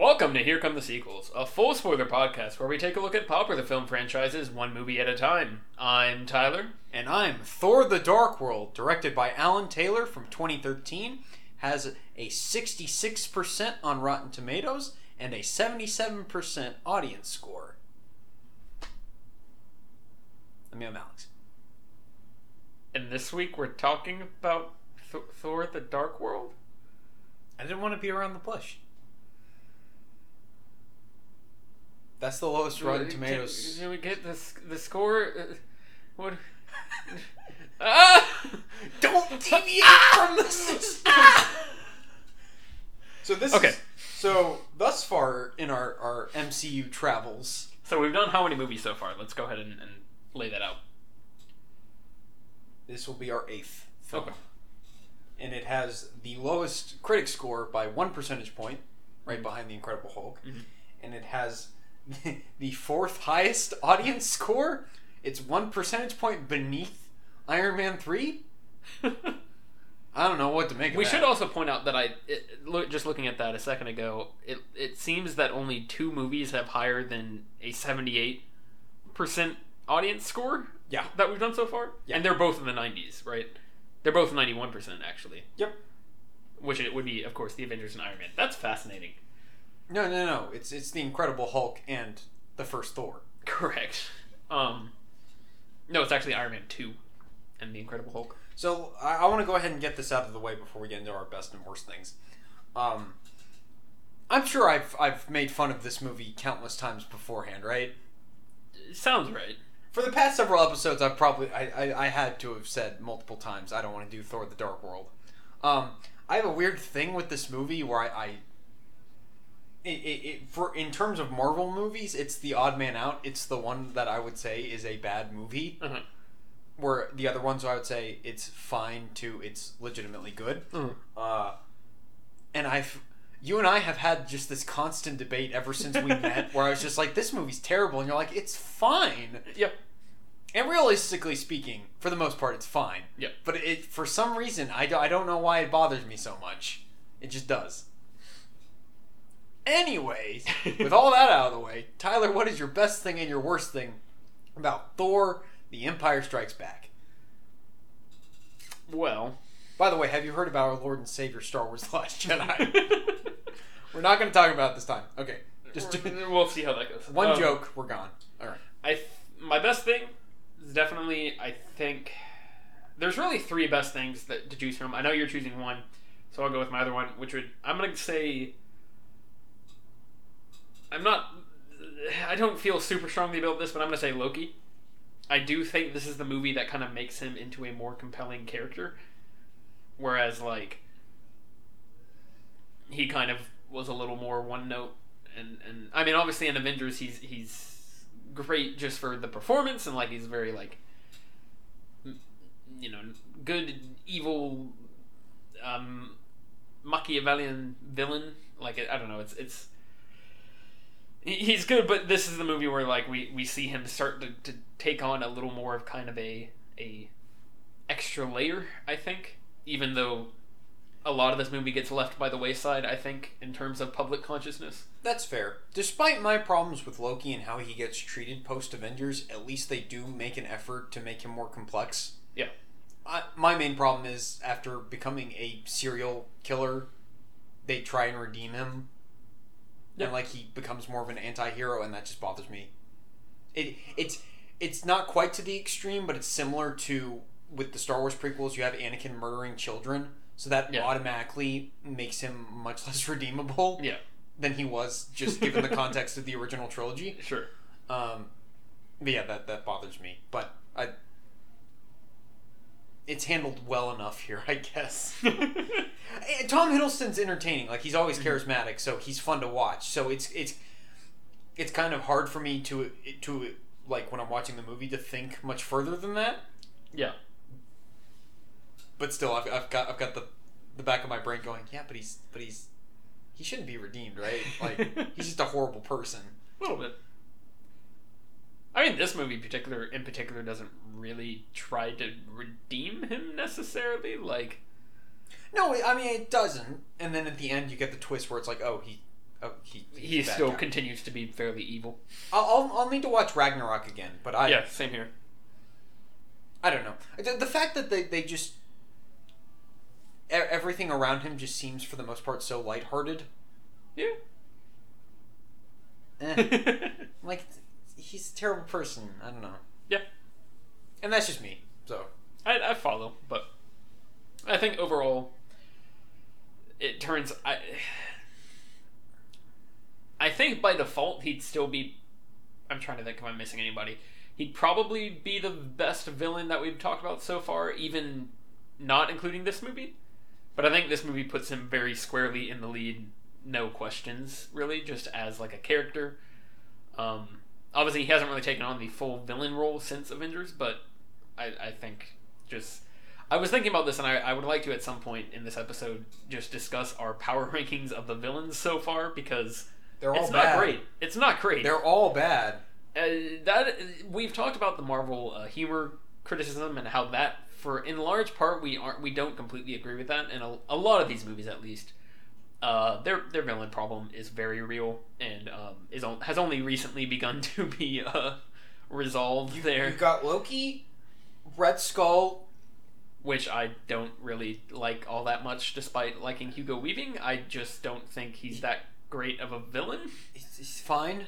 Welcome to Here Come the Sequels, a full spoiler podcast where we take a look at popular film franchises one movie at a time. I'm Tyler. And I'm Thor the Dark World, directed by Alan Taylor from 2013, has a 66% on Rotten Tomatoes and a 77% audience score. Let me, I'm Alex. And this week we're talking about Th- Thor the Dark World? I didn't want to be around the bush. That's the lowest Rotten Tomatoes. Can, we get this the score? Uh, What? ah! Don't deviate from the system. So this Okay. is so thus far in our, our MCU travels, So we've done how many movies so far? Let's go ahead and, and lay that out. this will be our eighth film. Okay. And it has the lowest critic score by one percentage point, right behind the Incredible Hulk. Mhm. And it has the fourth highest audience score. It's one percentage point beneath Iron Man 3. I don't know what to make of We that. should also point out that I it, look, just looking at that a second ago. It it seems that only two movies have higher than a seventy eight percent audience score. Yeah. that we've done so far, Yeah. and they're both in the nineties, right? They're both ninety one percent actually. Yep. Which it would be, of course, the Avengers and Iron Man. That's fascinating. No, no, no. It's it's the Incredible Hulk and the first Thor. Correct. Um, no, it's actually Iron Man two, and the Incredible Hulk. So I, I want to go ahead and get this out of the way before we get into our best and worst things. Um, I'm sure I've I've made fun of this movie countless times beforehand, right? Sounds right. For the past several episodes, I've probably I, I, I had to have said multiple times I don't want to do Thor: The Dark World. Um, I have a weird thing with this movie where I, I it, it, it for in terms of Marvel movies, it's the odd man out. It's the one that I would say is a bad movie. Uh-huh. Where the other ones I would say it's fine to it's legitimately good. Mhm. Uh, and I've you and I have had just this constant debate ever since we met, where I was just like, "This movie's terrible," and you're like, "It's fine." Yep. And realistically speaking, for the most part, it's fine. Yep. But it, for some reason, I, do, I don't know why it bothers me so much. It just does. Anyways, with all that out of the way, Tyler, what is your best thing and your worst thing about Thor: The Empire Strikes Back? Well. By the way, have you heard about our Lord and Savior Star Wars: The Last Jedi? We're not going to talk about it this time. Okay, just we'll see how that goes. one Um, joke. We're gone. All right. I th- my best thing is definitely I think there's really three best things that to choose from. I know you're choosing one, so I'll go with my other one, which would I'm gonna say I'm not I don't feel super strongly about this, but I'm gonna say Loki. I do think this is the movie that kind of makes him into a more compelling character, whereas like he kind of was a little more one note and and I mean obviously in Avengers he's he's great just for the performance and like he's very like you know good evil um Machiavellian villain like I don't know it's it's he's good but this is the movie where like we we see him start to, to take on a little more of kind of a a extra layer I think even though a lot of this movie gets left by the wayside I think in terms of public consciousness That's fair. Despite my problems with Loki and how he gets treated post Avengers, at least they do make an effort to make him more complex. Yeah. I, my main problem is after becoming a serial killer, they try and redeem him. Yeah. And like he becomes more of an anti-hero and that just bothers me. It it's it's not quite to the extreme, but it's similar to with the Star Wars prequels, you have Anakin murdering children, so that Yeah. automatically makes him much less redeemable yeah than he was just given the context of the original trilogy. sure Um, but yeah, that that bothers me. But I, it's handled well enough here, I guess. Eh, Tom Hiddleston's entertaining. Like he's always charismatic, so he's fun to watch. So it's it's it's kind of hard for me to to like when I'm watching the movie to think much further than that. yeah But still, I've, I've got I've got the the back of my brain going, yeah, but he's but he's he shouldn't be redeemed, right? Like he's just a horrible person. A little bit. I mean, this movie particular in particular doesn't really try to redeem him necessarily. Like, No, I mean it doesn't. And then at the end, you get the twist where it's like, oh, he Oh, he, he still guy. continues to be fairly evil. I'll, I'll I'll need to watch Ragnarok again, but I yeah, same here. I don't know the, the fact that they they just everything around him just seems for the most part so lighthearted. Yeah. Eh. like he's a terrible person. I don't know. Yeah. and that's just me. So I, I follow, but I think overall, it turns. I, I think by default he'd still be. I'm trying to think if I'm missing anybody. He'd probably be the best villain that we've talked about so far, even not including this movie. But I think this movie puts him very squarely in the lead, no questions, really, just as like a character. Um, obviously, he hasn't really taken on the full villain role since Avengers, but I, I think just I was thinking about this, and I, I would like to at some point in this episode just discuss our power rankings of the villains so far because they're all it's bad. not great. It's not great. They're all bad. Uh, that we've talked about the Marvel uh, humor criticism and how that, for in large part, we aren't we don't completely agree with that, and a, a lot of these movies at least. Uh, their their villain problem is very real and um, is on, has only recently begun to be uh, resolved there. You've got Loki, Red Skull. which I don't really like all that much, despite liking Hugo Weaving. I just don't think he's that great of a villain. He's, he's fine.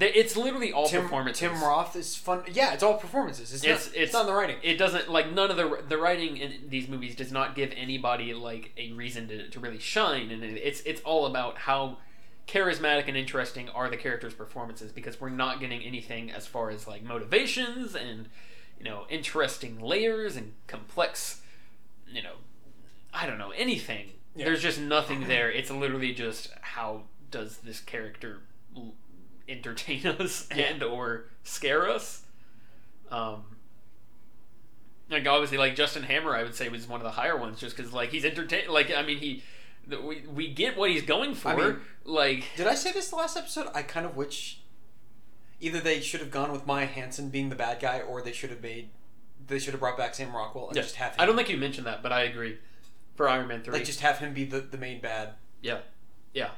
It's literally all Tim, performances. Tim Roth is fun. Yeah, it's all performances. It's, It's- not, it's- it's not the writing. It doesn't like none of the the writing in these movies does not give anybody like a reason to, to really shine, and it's it's all about how charismatic and interesting are the characters' performances because we're not getting anything as far as like motivations and you know interesting layers and complex you know I don't know anything. Yeah. There's just nothing there. It's literally just how does this character entertain us Yeah. and or scare us. Um, like obviously, like Justin Hammer, I would say was one of the higher ones, just because like he's entertain. Like I mean, he we we get what he's going for. I mean- like Did I say this the last episode? I kind of wish either they should have gone with Maya Hansen being the bad guy, or they should have made they should have brought back Sam Rockwell and yeah, just have him, I don't think you mentioned that, but I agree. For Iron Man three, like just have him be the, the main bad. yeah, yeah.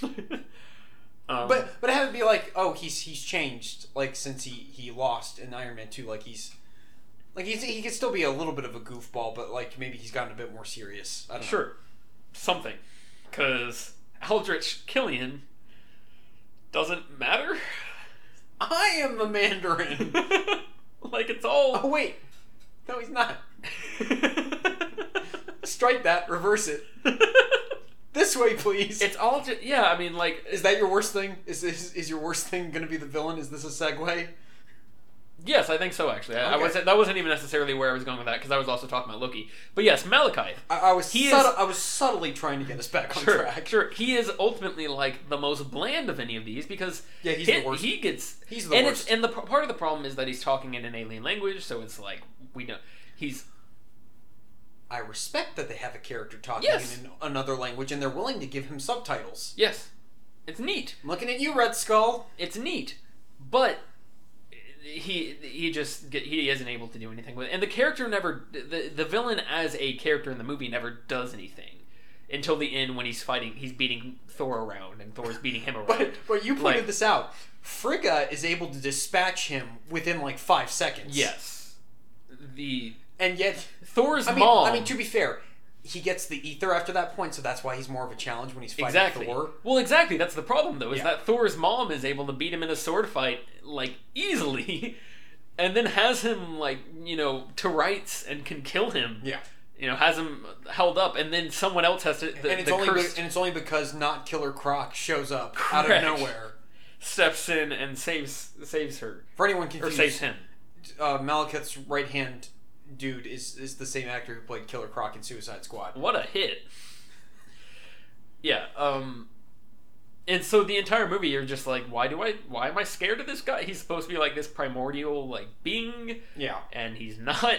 um, But but have it be like, oh, he's he's changed like since he he lost in Iron Man two. Like he's like he's he could still be a little bit of a goofball, but like maybe he's gotten a bit more serious. I don't know. Sure, something, because Aldrich Killian doesn't matter. I am the Mandarin. like it's all. oh wait, no, he's not. Strike that. Reverse it. This way, please. it's all just yeah. I mean, like Is that your worst thing? Is is, is your worst thing going to be the villain? Is this a segue? yes, I think so. Actually, I, I was that wasn't even necessarily where I was going with that because I was also talking about Loki. But yes, Malekith. I, I was He subtle, is- I was subtly trying to get us back on Sure, track. sure. He is ultimately like the most bland of any of these because Yeah, he's he, the worst. He gets He's the and worst. it's and the part of the problem is that he's talking in an alien language, so it's like we don't. He's I respect that they have a character talking Yes. in another language and they're willing to give him subtitles. yes, it's neat. I'm looking at you, Red Skull. It's neat, but he he just he isn't able to do anything with it. And the character never the the villain as a character in the movie never does anything until the end when he's fighting he's beating Thor around and Thor's beating him around. But but you pointed Like- this out. Frigga is able to dispatch him within like five seconds. yes, the and yet Thor's I mean mom. I mean to be fair, he gets the ether after that point, so that's why he's more of a challenge when he's fighting exactly. Thor. Well, exactly. That's the problem, though, is Yeah. that Thor's mom is able to beat him in a sword fight like easily, and then has him like you know to rights and can kill him. Yeah. You know, has him held up, and then someone else has to. The, and it's only cursed be- and it's only because not Killer Croc shows up out of nowhere. steps in and saves saves her For anyone confused, or saves him. uh, Malekith's right hand dude is is the same actor who played Killer Croc in Suicide Squad. What a hit! Yeah. Um. And so the entire movie, you're just like, why do I? Why am I scared of this guy? He's supposed to be like this primordial like being. Yeah. and he's not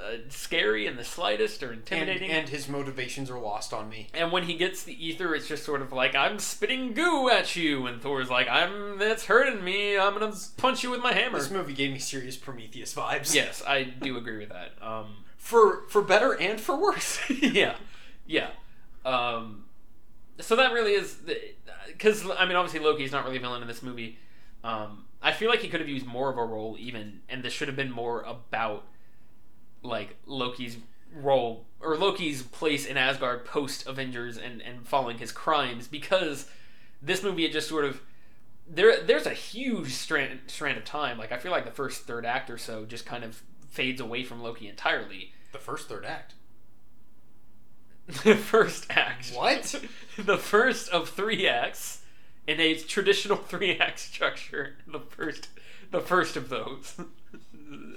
uh, scary in the slightest or And, intimidating. and his motivations are lost on me. And when he gets the ether, it's just sort of like I'm spitting goo at you, and Thor's like, "I'm that's hurting me. I'm gonna punch you with my hammer." This movie gave me serious Prometheus vibes. yes, I do agree with that. Um, For for better and for worse. yeah, yeah. Um, so that really is because I mean, obviously Loki's not really a villain in this movie. Um, I feel like he could have used more of a role even, and this should have been more about like Loki's role or Loki's place in Asgard post Avengers and and following his crimes because this movie had just sort of there there's a huge strand strand of time like I feel like the first third act or so just kind of fades away from Loki entirely. The first third act. the first act. What? the first of three acts in a traditional three act structure. The first the first of those.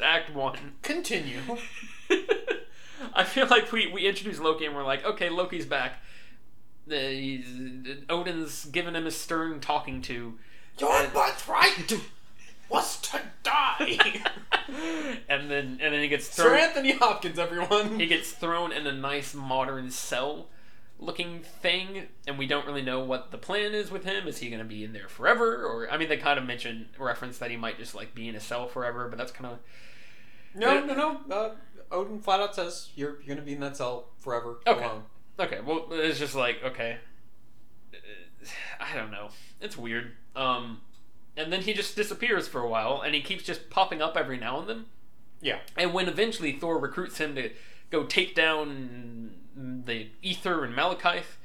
Act one. Continue. I feel like we, we introduced Loki and we're like, okay, Loki's back. Uh, he's, Odin's given him a stern talking to. Your birthright was to die. and then and then he gets Sir. Anthony Hopkins, everyone. He gets thrown in a nice modern cell looking thing, and we don't really know what the plan is with him. Is he going to be in there forever, or I mean, they kind of mention reference that he might just like be in a cell forever, but that's kind of No, no, no. Uh, Odin flat out says you're you're gonna be in that cell forever Okay. alone. Okay, well, it's just like okay, I don't know. It's weird. Um, and then he just disappears for a while, and he keeps just popping up every now and then. Yeah. And when eventually Thor recruits him to go take down the Ether and Malekith,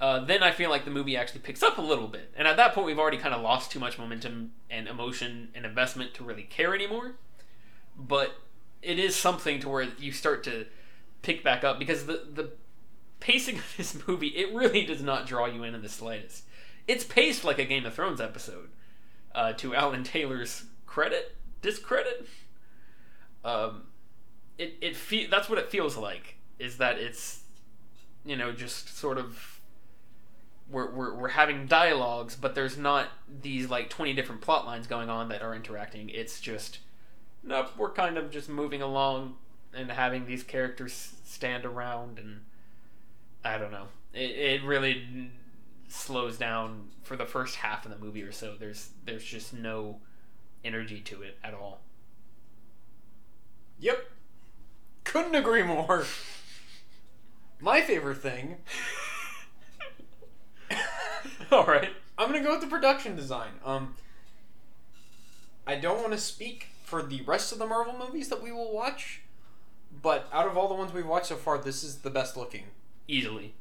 uh, then I feel like the movie actually picks up a little bit. And at that point, we've already kind of lost too much momentum and emotion and investment to really care anymore. But it is something to where you start to pick back up because the the pacing of this movie it really does not draw you in in the slightest. It's paced like a Game of Thrones episode, uh, to Alan Taylor's credit, discredit. Um, it it fe- that's what it feels like. Is that it's, you know, just sort of. We're, we're, we're having dialogues, but there's not these like 20 different plot lines going on that are interacting. It's just, nope, we're kind of just moving along and having these characters stand around and I don't know. It, it really slows down for the first half of the movie or so. There's there's just no energy to it at all. Yep. Couldn't agree more. My favorite thing. all right. I'm gonna go with the production design. Um, I don't want to speak for the rest of the Marvel movies that we will watch, but out of all the ones we've watched so far, this is the best looking. Easily.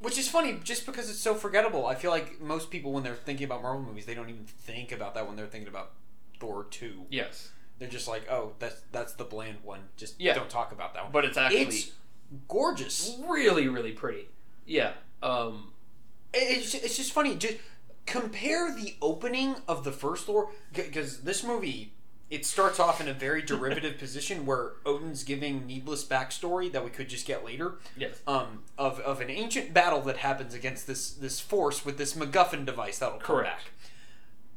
Which is funny, just because it's so forgettable. I feel like most people, when they're thinking about Marvel movies, they don't even think about that when they're thinking about Thor two. Yes. They're just like, oh, that's that's the bland one. Just Yeah. don't talk about that one. But it's actually it's gorgeous. really really pretty. Yeah. Um It's it's just funny. Just compare the opening of the first Thor because this movie it starts off in a very derivative position where Odin's giving needless backstory that we could just get later. yes. Um, of, of an ancient battle that happens against this this force with this MacGuffin device that'll come Correct. back.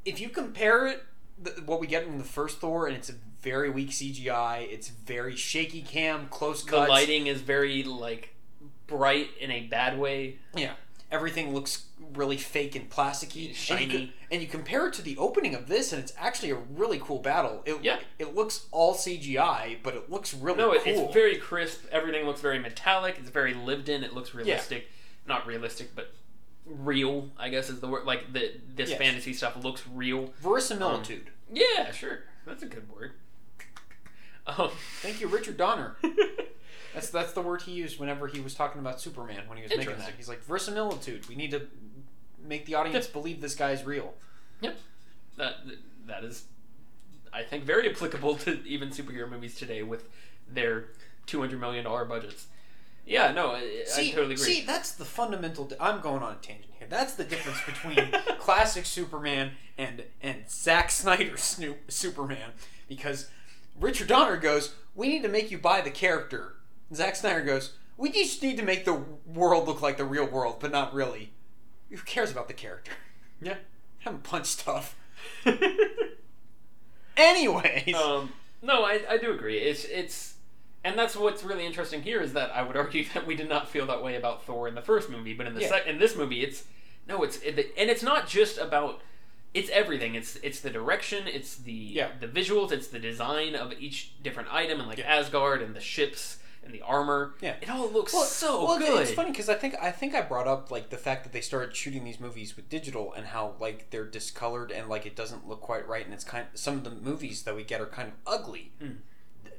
If you compare it, the, what we get in the first Thor, and it's a very weak CGI. It's very shaky cam, close The lighting is very like bright in a bad way. Yeah, everything looks really fake and plasticky, Shiny. And you, and you compare it to the opening of this, and it's actually a really cool battle. It, Yeah. it looks all CGI, but it looks really No, it, cool. it's very crisp. Everything looks very metallic. It's very lived in. It looks realistic. Not realistic, but real. I guess is the word. Like the this Yes. fantasy stuff looks real. verisimilitude. Yeah, sure. That's a good word. Um, Thank you, Richard Donner. That's that's the word he used whenever he was talking about Superman when he was making that. He's like verisimilitude. We need to make the audience believe this guy's real. Yep. That that is, I think, very applicable to even superhero movies today with their two hundred million dollar budgets. Yeah, no, I, See, I totally agree. see, that's the fundamental. Di- I'm going on a tangent here. That's the difference between classic Superman and and Zack Snyder's Snoop, Superman, because Richard Donner goes, "We need to make you buy the character." Zack Snyder goes, "We just need to make the world look like the real world, but not really. Who cares about the character? yeah. Have him punch stuff." Anyways, um, no, I, I do agree. It's it's, and that's what's really interesting here is that I would argue that we did not feel that way about Thor in the first movie, but in the Yeah. sec- in this movie, it's no, it's it, and it's not just about. It's everything. It's it's the direction. It's the Yeah. the visuals. It's the design of each different item, and like Yeah. Asgard and the ships and the armor. Yeah. it all looks Well, so well, good. It's funny because I think I think I brought up like the fact that they started shooting these movies with digital and how like they're discolored and like it doesn't look quite right and it's kind some of the movies that we get are kind of ugly. Mm.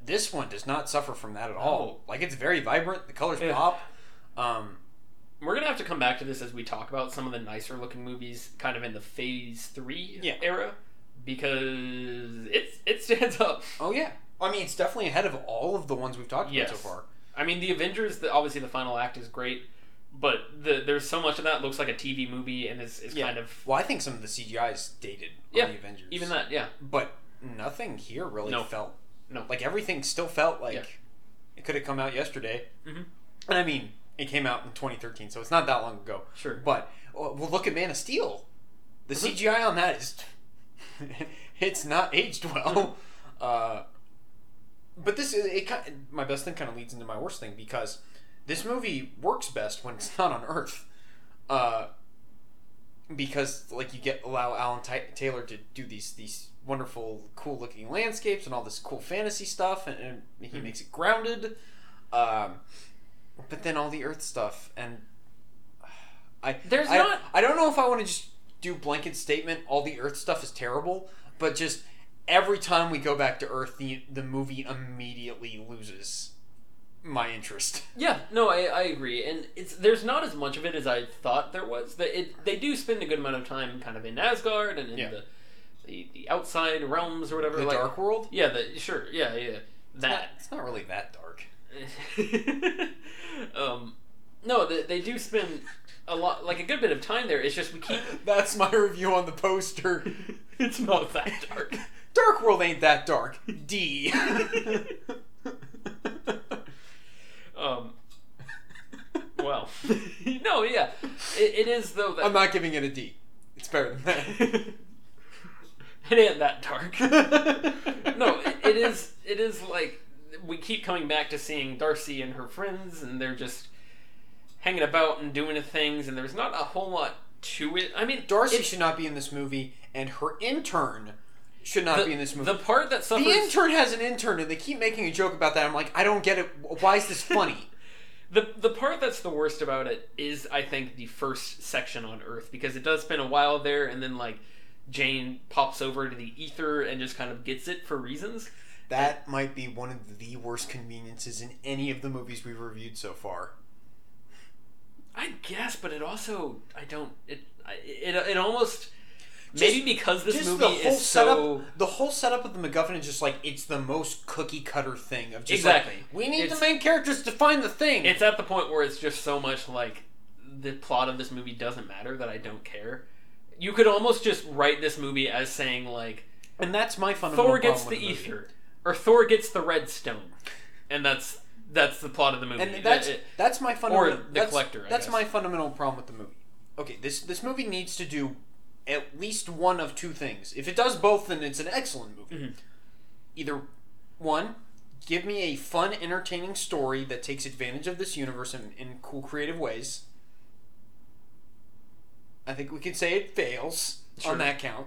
Th- This one does not suffer from that at all. Like it's very vibrant. The colors Yeah. pop. Um, We're gonna have to come back to this as we talk about some of the nicer looking movies, kind of in the Phase Three Yeah. era, because it's it stands up. oh yeah. I mean, it's definitely ahead of all of the ones we've talked Yes. about so far. I mean, the Avengers, the, obviously the final act is great, but the, there's so much of that looks like a TV movie and is, is Yeah. kind of Well, I think some of the CGI is dated Yeah, on the Avengers. even that. Yeah, but nothing here really No. felt No. like everything still felt like Yeah. it could have come out yesterday Mhm. and i mean it came out in 2013 so it's not that long ago sure. but well well, look at man of steel the Mhm. cgi on that is it's not aged well uh, but this is it kind my best thing kind of leads into my worst thing because this movie works best when it's not on earth uh, because like you get allow Alan Ty- Taylor to do these these wonderful cool looking landscapes and all this cool fantasy stuff and, and he Mhm. makes it grounded um, but then all the earth stuff and I There's I, not- I don't know if I want to just do blanket statement all the earth stuff is terrible but just every time we go back to earth the the movie immediately loses my interest Yeah, no, I, I agree, and it's there's not as much of it as I thought there was. That it they do spend a good amount of time kind of in Asgard and in Yeah. the, the the outside realms or whatever. the like, dark world Yeah, the sure, yeah, yeah, it's not, that. it's not really that dark um, no, they, they do spend a lot, like a good bit of time there. It's just we keep. That's my review on the poster. it's not that dark. Dark World ain't that dark. D. Um. Well, no, yeah, it, it is though. That, I'm not giving it a D. It's better than that. it ain't that dark. no, it, it is. It is like we keep coming back to seeing Darcy and her friends, and they're just hanging about and doing things, and there's not a whole lot to it. I mean, Darcy should not be in this movie, and her intern should not the, be in this movie. The part that suffers. the intern has an intern, and they keep making a joke about that. I'm like, I don't get it. Why is this funny? The the part that's the worst about it is I think the first section on Earth because it does spend a while there and then like Jane pops over to the ether and just kind of gets it for reasons. that might be one of the worst conveniences in any of the movies we've reviewed so far. I guess, but it also I don't it it it almost maybe because this just movie the whole is so setup, the whole setup of the MacGuffin is just like it's the most cookie cutter thing of just Exactly. like we need It's- the main characters to find the thing. it's at the point where it's just so much like the plot of this movie doesn't matter that I don't care. You could almost just write this movie as saying like and that's my fundamental Thor gets the movie. ether, or Thor gets the red stone, and that's that's the plot of the movie. and that's It- that's my fundamental. or the that's, collector, I that's guess. my fundamental problem with the movie. Okay, this this movie needs to do at least one of two things. If it does both, then it's an excellent movie. Mhm. Either one, give me a fun, entertaining story that takes advantage of this universe in, in cool, creative ways. I think we could say it fails Sure. on that count.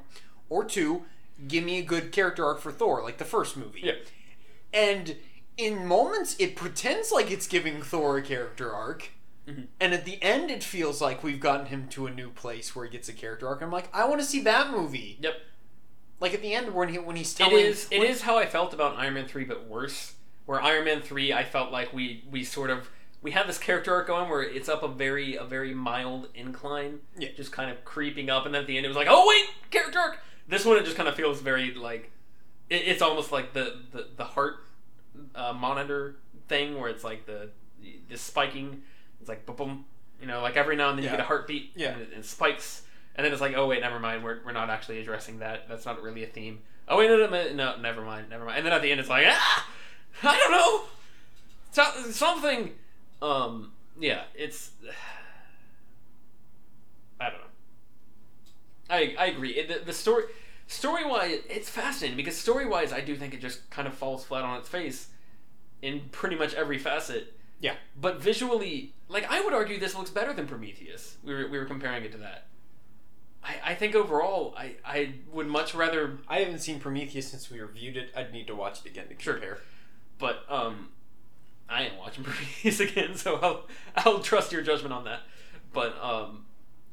Or two, give me a good character arc for Thor, like the first movie. yeah, And in moments, it pretends like it's giving Thor a character arc. Mhm. And at the end, it feels like we've gotten him to a new place where he gets a character arc. I'm like, I want to see that movie. yep. Like at the end, when he when he's It telling, is it is how I felt about Iron Man three, but worse. Where Iron Man three, I felt like we we sort of we had this character arc going where it's up a very a very mild incline, Yeah. just kind of creeping up, and then at the end it was like, oh wait, character arc. This one it just kind of feels very like it, it's almost like the the, the heart uh, monitor thing where it's like the the spiking. It's like boom, boom, you know, like every now and then Yeah. you get a heartbeat, Yeah. and it, it spikes, and then it's like, oh wait, never mind, we're, we're not actually addressing that. That's not really a theme. Oh wait, no, no, no, never mind, never mind. And then at the end, it's like, ah, I don't know, So- something. Um, yeah, it's. I don't know. I I agree. It, the, the story story wise, it's fascinating because story wise, I do think it just kind of falls flat on its face in pretty much every facet. Yeah. But visually, like I would argue, this looks better than Prometheus. We were we were comparing it to that. I, I think overall, I, I would much rather I haven't seen Prometheus since we reviewed it. I'd need to watch it again to Sure. compare. but um I ain't watching Prometheus again, so I'll I'll trust your judgment on that. But um,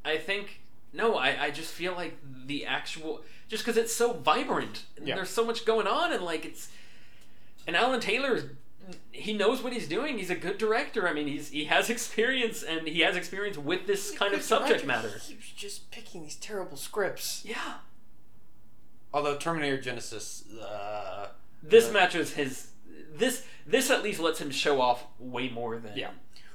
I think no, I, I just feel like the actual just because it's so vibrant, and Yeah. there's so much going on, and like it's and Alan Taylor, he knows what he's doing. He's a good director. I mean, he's he has experience, and he has experience with this kind of subject matter. He keeps just picking these terrible scripts. Yeah, Although Terminator Genisys, uh, this Uh, matches his this this at least lets him show off way more than Yeah.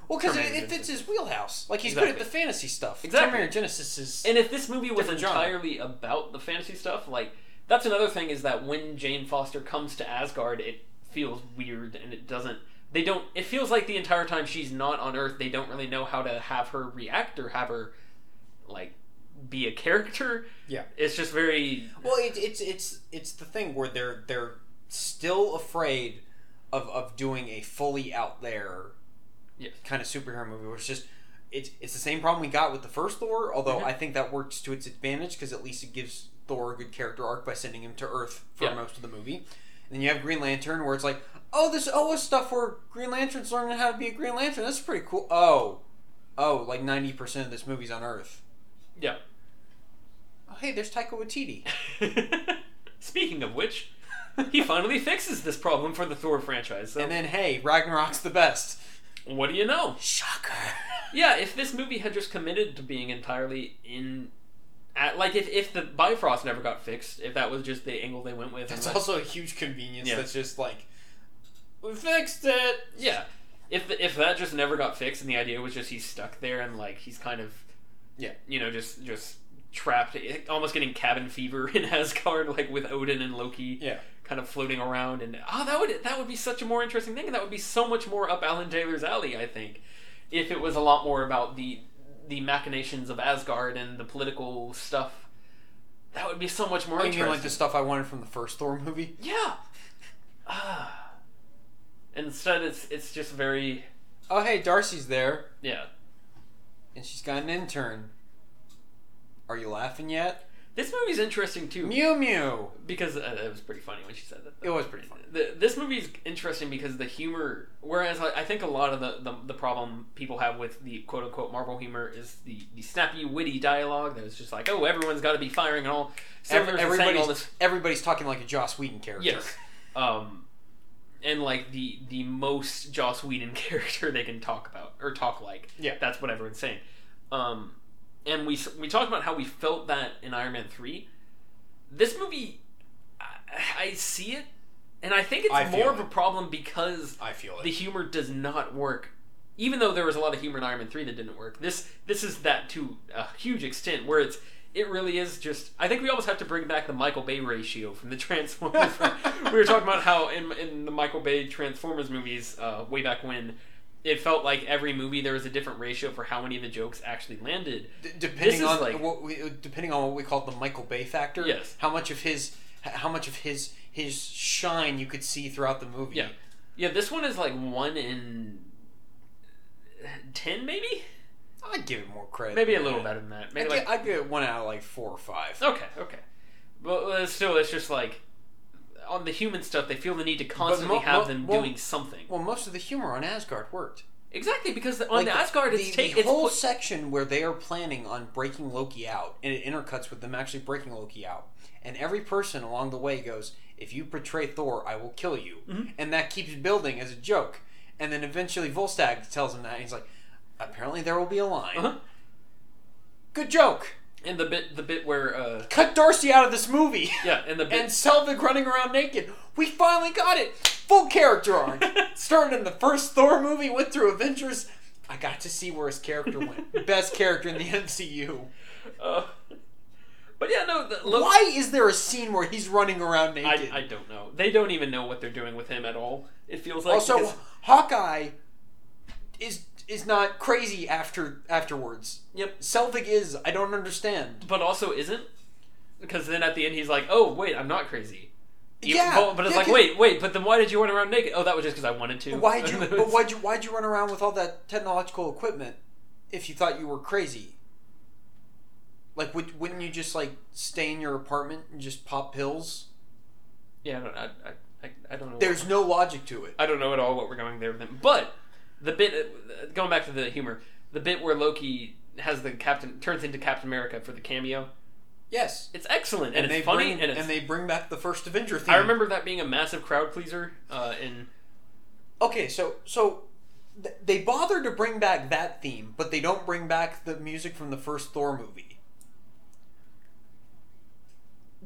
well, because it, it fits his wheelhouse. Like he's good at the fantasy stuff. Exactly. Terminator Genisys is. And if this movie was Different genre. entirely about the fantasy stuff, like that's another thing is that when Jane Foster comes to Asgard, it feels weird and it doesn't. They don't. It feels like the entire time she's not on Earth, they don't really know how to have her react or have her like be a character. Yeah. it's just very. Well, it, it's it's it's the thing where they're they're still afraid of of doing a fully out there Yes. kind of superhero movie. Where it's just it's it's the same problem we got with the first Thor. Although Mhm. I think that works to its advantage because at least it gives Thor a good character arc by sending him to Earth for Yeah. most of the movie. And then you have Green Lantern where it's like, oh, this Oa stuff where Green Lantern's learning how to be a Green Lantern. That's pretty cool. Oh, oh, like ninety percent of this movie's on Earth. Yeah. Oh, hey, there's Taika Waititi. Speaking of which, he finally fixes this problem for the Thor franchise. So And then hey, Ragnarok's the best. what do you know? Shocker. Yeah, if this movie had just committed to being entirely in, at, like if, if the Bifrost never got fixed, if that was just the angle they went with, That's let- also a huge convenience. Yeah. That's just like we fixed it. yeah, if if that just never got fixed, and the idea was just he's stuck there and like he's kind of, Yeah. you know, just just trapped, eh, almost getting cabin fever in Asgard, like with Odin and Loki, Yeah. kind of floating around, and oh, that would that would be such a more interesting thing, and that would be so much more up Alan Taylor's alley, I think, if it was a lot more about the the machinations of Asgard and the political stuff. That would be so much more Oh, you interesting. mean like the stuff I wanted from the first Thor movie? Yeah. Ah. Instead, it's it's just very Oh, hey, Darcy's there, yeah. and she's got an intern. Are you laughing yet? This movie's interesting too Mew Mew. because uh, it was pretty funny when she said that. It was pretty funny. The, this movie's interesting because the humor. Whereas I, I think a lot of the, the the problem people have with the quote unquote Marvel humor is the, the snappy, witty dialogue that is just like, oh, everyone's got to be firing and all. Every, saying all everybody's, this everybody's talking like a Joss Whedon character. Yes. Um, and like the the most Joss Whedon character they can talk about or talk like. Yeah. That's what everyone's saying. Um, and we we talked about how we felt that in Iron Man three. This movie, I, I see it, and I think it's I more of it. a problem because I feel it. the humor does not work. Even though there was a lot of humor in Iron Man three that didn't work, this this is that to a huge extent where it's it really is just. I think we almost have to bring back the Michael Bay ratio from the Transformers. we were talking about how in in the Michael Bay Transformers movies uh, way back when. It felt like every movie there was a different ratio for how many of the jokes actually landed. D- depending on like- what we, depending on what we call the Michael Bay factor. Yes. How much of his how much of his his shine you could see throughout the movie. Yeah. Yeah, this one is like one in ten, maybe, I'd give it more credit. maybe a little that. better than that. I'd, Maybe gi- like I'd give it one out of like four or five. Okay, okay. But uh, still, it's just like on the human stuff, they feel the need to constantly mo- have mo- them well- doing something. Well, most of the humor on Asgard worked. exactly because on Like the Asgard, it's the, take the it's whole put- section where they are planning on breaking Loki out, and it intercuts with them actually breaking Loki out. And every person along the way goes, "If you betray Thor, I will kill you," Mhm. and that keeps building as a joke. And then eventually Volstagg tells him that, and he's like, "Apparently there will be a line." Uh-huh. Good joke. And the bit the bit where uh, Cut Darcy out of this movie. yeah, and the bit and Selvig running around naked. We finally got it. Full character arc. Started in the first Thor movie, went through Avengers. I got to see where his character went. Best character in the MCU. uh, but yeah, no, the, look, Why is there a scene where he's running around I, naked? I don't know. They don't even know what they're doing with him at all. It feels like also, Hawkeye is is not crazy after afterwards. yep, Selvig is. I don't understand. but also isn't because then at the end he's like, oh wait, I'm not crazy. You- Yeah, but, but it's yeah, like, 'cause- wait, wait, but then why did you run around naked? Oh, that was just because I wanted to. Why'd you? but why'd you? Why'd you run around with all that technological equipment if you thought you were crazy? Like, would, wouldn't you just like stay in your apartment and just pop pills? Yeah, I, don't, I, I, I, I don't know. There's no logic to it. I don't know at all what we're going there with him. But the bit uh, going back to the humor, the bit where Loki has the captain turns into Captain America for the cameo. Yes. It's excellent and, And, it's funny bring and it's. and they bring back the first Avenger theme. I remember that being a massive crowd pleaser. Uh, in Okay, so so th- they bother to bring back that theme, but they don't bring back the music from the first Thor movie.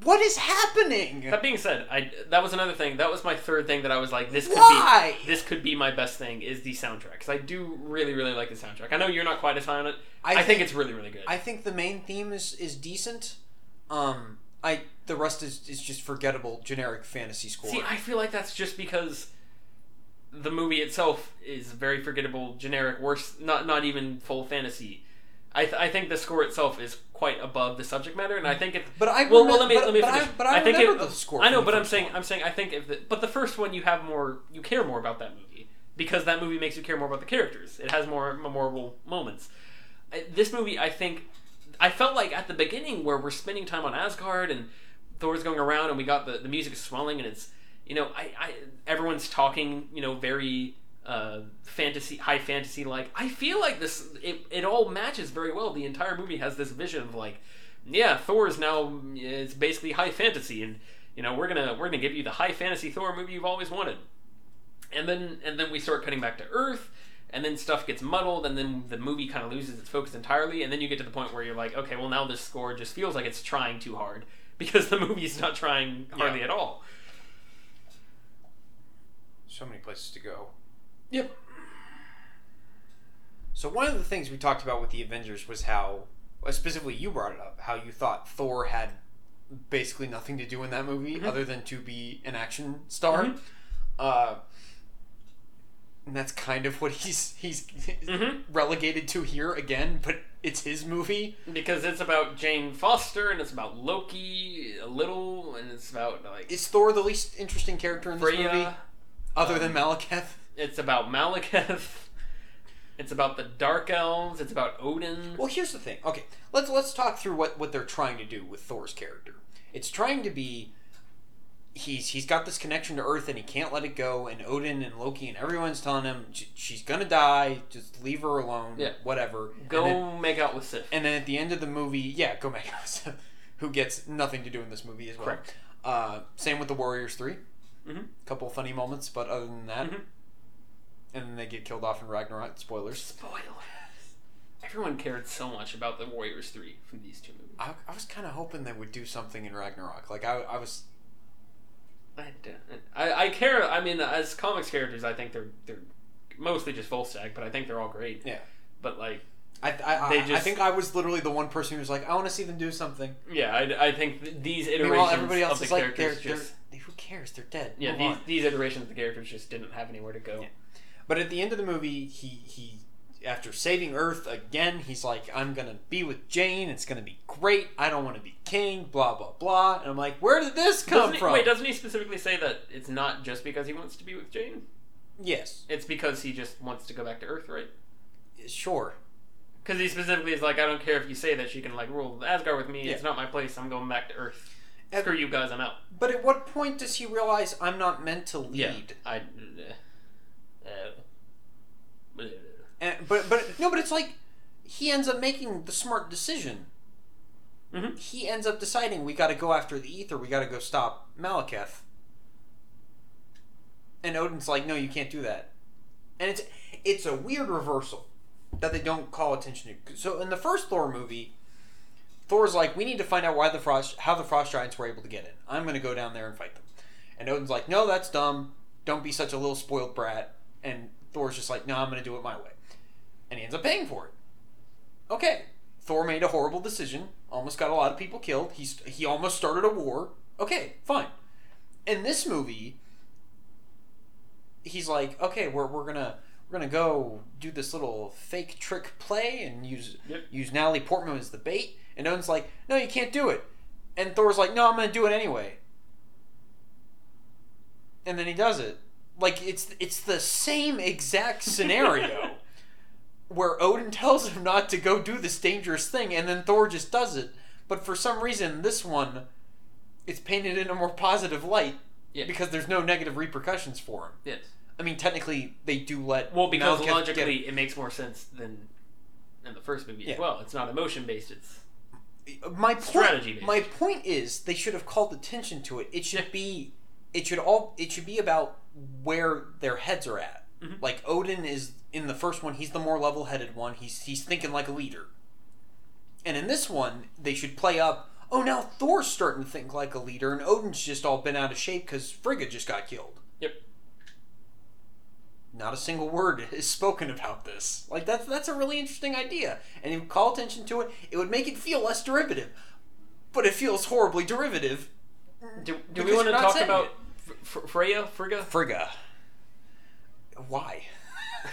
What is happening? that being said, I that was another thing. That was my third thing that I was like, this could Why? be this could be my best thing is the soundtrack because I do really really like the soundtrack. I know you're not quite as high on it. I, think, think- it's really really good. I think the main theme is is decent. Um, I the rest is is just forgettable generic fantasy score. See, I feel like that's just because the movie itself is very forgettable, generic, worse, not not even full fantasy. I, th- I think the score itself is quite above the subject matter, and I think it. But I well, well, let me but- let me but I- finish. but I think remember it, the score I know, but I'm saying one. I'm saying I think if the, but the first one you have more, you care more about that movie because that movie makes you care more about the characters. It has more memorable moments. I- This movie, I think, I felt like at the beginning where we're spending time on Asgard and Thor's going around and we got the the music is swelling and it's you know I, I everyone's talking you know very uh, fantasy high fantasy like I feel like this it, it all matches very well. The entire movie has this vision of like yeah Thor is now it's basically high fantasy and you know we're gonna we're gonna give you the high fantasy Thor movie you've always wanted and then and then we start cutting back to Earth, and then stuff gets muddled, and then the movie kind of loses its focus entirely, and then you get to the point where you're like, okay, well now this score just feels like it's trying too hard because the movie's not trying hardly Yeah. at all. so many places to go. Yep. So one of the things we talked about with the Avengers was how, specifically you brought it up, how you thought Thor had basically nothing to do in that movie Mhm. other than to be an action star. Mhm. Uh, and that's kind of what he's he's Mhm. relegated to here again, but it's his movie. Because it's about Jane Foster and it's about Loki a little, and it's about like Is Thor the least interesting character in this movie, other um, than Malekith? It's about Malekith. It's about the Dark Elves. It's about Odin. Well, here's the thing. Okay, let's let's talk through what what they're trying to do with Thor's character. It's trying to be he's he's got this connection to Earth and he can't let it go. And Odin and Loki and everyone's telling him she's gonna die. Just leave her alone. Yeah. whatever. Go then, make out with Sif. and then at the end of the movie, yeah, go make us. Who gets nothing to do in this movie as well. Correct. Uh, same with the Warriors 3 Mhm. Couple funny moments, but other than that, Mhm. And then they get killed off in Ragnarok. Spoilers. Spoilers. Everyone cared so much about the Warriors 3 from these two movies. I, I was kind of hoping they would do something in Ragnarok. Like I, I was I, I, I care. I mean, as comics characters, I think they're they're mostly just Volstagg, but I think they're all great. Yeah. But like, I, I, They I, I think I was literally the one person who was like, I want to see them do something. yeah, I, I think th- these iterations Meanwhile, everybody else of the is like, they're, characters they're, just who cares? They're dead. yeah Move these, on. these iterations of the characters just didn't have anywhere to go. Yeah. But at the end of the movie, he he after saving Earth again, he's like, I'm gonna be with Jane. It's gonna be great. I don't want to be king. Blah blah blah. And I'm like, where did this come Doesn't he, from? wait, doesn't he specifically say that it's not just because he wants to be with Jane? yes, It's because he just wants to go back to Earth, right? sure. Because he specifically is like, I don't care if you say that she can like rule Asgard with me. It's not my place. I'm going back to Earth. And- Screw you guys. I'm out. But at what point does he realize I'm not meant to lead? Yeah, I. Uh, uh, And, but but no, but it's like he ends up making the smart decision. Mhm. He ends up deciding we got to go after the ether. We got to go stop Malekith. And Odin's like, no, you can't do that. And it's it's a weird reversal that they don't call attention to. So in the first Thor movie, Thor's like, we need to find out why the frost how the frost giants were able to get in. I'm going to go down there and fight them. And Odin's like, no, that's dumb. Don't be such a little spoiled brat. And Thor's just like, no, I'm going to do it my way. And he ends up paying for it. Okay, Thor made a horrible decision. Almost got a lot of people killed. He's he almost started a war. Okay, fine. In this movie, he's like, okay, we're, we're gonna we're gonna go do this little fake trick play and use Yep. use Natalie Portman as the bait. And Odin's like, no, you can't do it. And Thor's like, no, I'm gonna do it anyway. And then he does it. Like it's it's the same exact scenario where Odin tells him not to go do this dangerous thing, and then Thor just does it. But for some reason, this one, it's painted in a more positive light Yeah. Because there's no negative repercussions for him. Yes. I mean, technically, they do let. Well, because Malekith get- logically, it makes more sense than in the first movie Yeah. as well. It's not emotion based. It's my point, strategy-based. My point is, they should have called attention to it. It should Yeah. be, it should all, it should be about where their heads are at. Mhm. Like Odin is in the first one, he's the more level-headed one. He's he's thinking like a leader. And in this one, they should play up. Oh, now Thor's starting to think like a leader, and Odin's just all been out of shape because Frigga just got killed. Yep. Not a single word is spoken about this. Like that's that's a really interesting idea, and if you call attention to it, it would make it feel less derivative. But it feels horribly derivative. do, do we want to talk about it. Freya Frigga? Frigga. Why?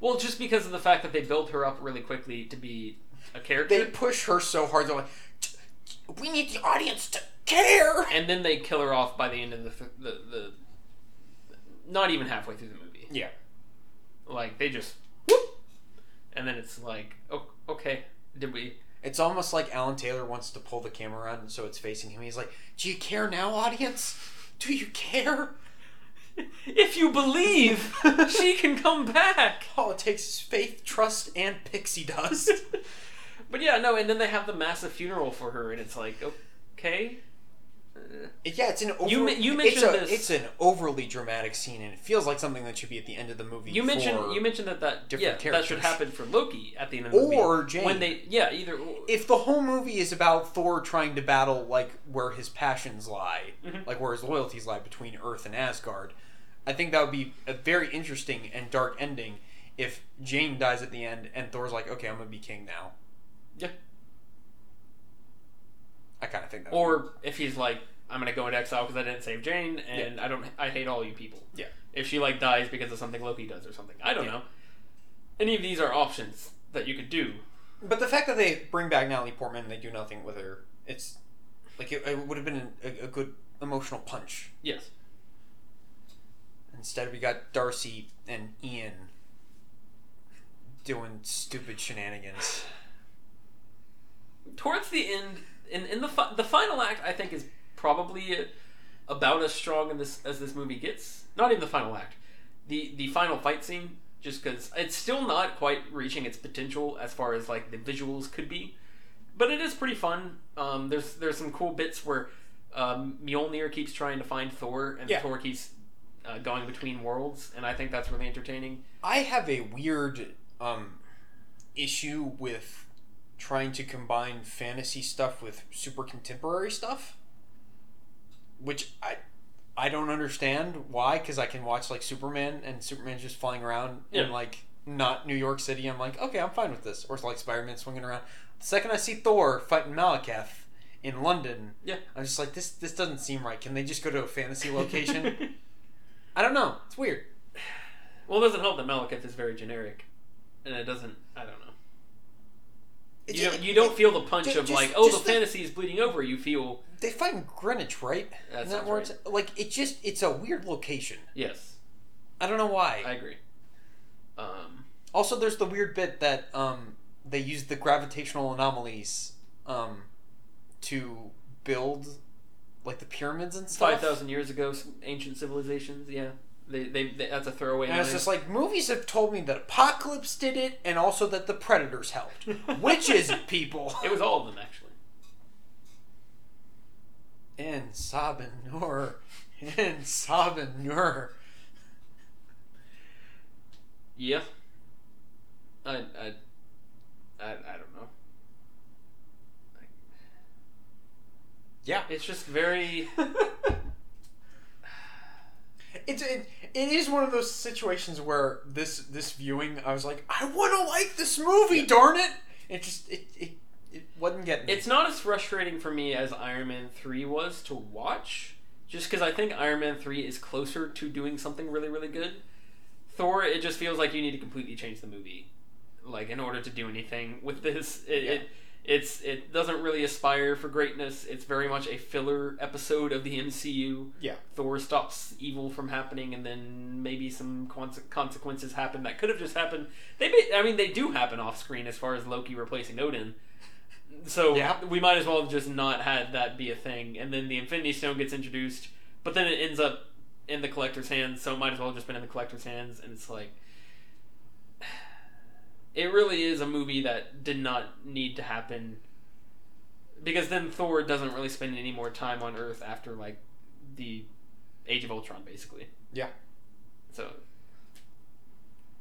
Well, just because of the fact that they built her up really quickly to be a character, They push her so hard. They're like, we need the audience to care. and then they kill her off by the end of the f- the, the not even halfway through the movie. Yeah. Like they just whoop, and then it's like, oh, okay, did we? It's almost like Alan Taylor wants to pull the camera around so it's facing him. He's like, "Do you care now, audience? Do you care? If you believe, she can come back. All it takes is faith, trust, and pixie dust." But yeah, no, and then they have the massive funeral for her, and it's like, okay, yeah, it's an over, You you it's, mentioned a, this- it's an overly dramatic scene, and it feels like something that should be at the end of the movie. you mentioned you mentioned that that yeah different that should happen for Loki at the end of the movie, Or Jane. when they yeah either if the whole movie is about Thor trying to battle like where his passions lie, Mhm. like where his loyalties lie between Earth and Asgard, I think that would be a very interesting and dark ending if Jane dies at the end and Thor's like, "Okay, I'm gonna be king now." Yeah. I kind of think that. or if he's like I'm gonna go into exile because I didn't save Jane, and I don't I hate all you people. Yeah. If she like dies because of something Loki does or something, I don't Yeah. know. Any of these are options that you could do. but the fact that they bring back Natalie Portman and they do nothing with her, it's like it, it would have been a, a good emotional punch. Yes. Instead, we got Darcy and Ian doing stupid shenanigans. towards the end, in, in the fi- the final act, I think is probably about as strong in this as this movie gets. Not even the final act, the the final fight scene, just because it's still not quite reaching its potential as far as like the visuals could be, but it is pretty fun. Um, there's there's some cool bits where um, Mjolnir keeps trying to find Thor, and Yeah. Thor keeps uh, going between worlds, and I think that's really entertaining. I have a weird um, issue with trying to combine fantasy stuff with super contemporary stuff, which I I don't understand why. Because I can watch like Superman and Superman's just flying around Yeah. in like not New York City. I'm like, okay, I'm fine with this. Or it's like Spider Man swinging around. The second I see Thor fighting Malekith in London, Yeah. I'm just like, this this doesn't seem right. Can they just go to a fantasy location? I don't know. It's weird. well, it doesn't help that Malekith is very generic, and it doesn't. I don't know. It You just- don't, you don't feel the punch ju- of just- like, oh, the the- fantasy is bleeding over. You feel They fight in Greenwich, right? That Isn't sounds where it's like it just it's a weird location. yes, I don't know why. I agree. Um, also, there's the weird bit that um, they use the gravitational anomalies um, to build like the pyramids and stuff. five thousand years ago, some ancient civilizations. Yeah, they, they, they that's a throwaway. And it's just like movies have told me that Apocalypse did it, and also that the Predators helped. Which is it, people? it was all of them actually. En Sabah Nur, in Sabanur. Yeah. I I I, I don't know. Yeah. It's just very. it's it, it is one of those situations where this this viewing I was like I want to like this movie darn it it just it it, it wasn't getting me. It's not as frustrating for me as Iron Man 3 was to watch, just because I think Iron Man 3 is closer to doing something really, really good. Thor, it just feels like you need to completely change the movie, like in order to do anything with this. It, Yeah. it it's it doesn't really aspire for greatness. It's very much a filler episode of the MCU. Yeah. Thor stops evil from happening, and then maybe some conse- consequences happen that could have just happened. They, may, I mean, they do happen off screen as far as Loki replacing Odin. So Yeah. we might as well have just not had that be a thing. And then the Infinity Stone gets introduced. but then it ends up in the collector's hands, so it might as well have just been in the collector's hands, and it's like it really is a movie that did not need to happen because then Thor doesn't really spend any more time on Earth after like the Age of Ultron, basically. Yeah. So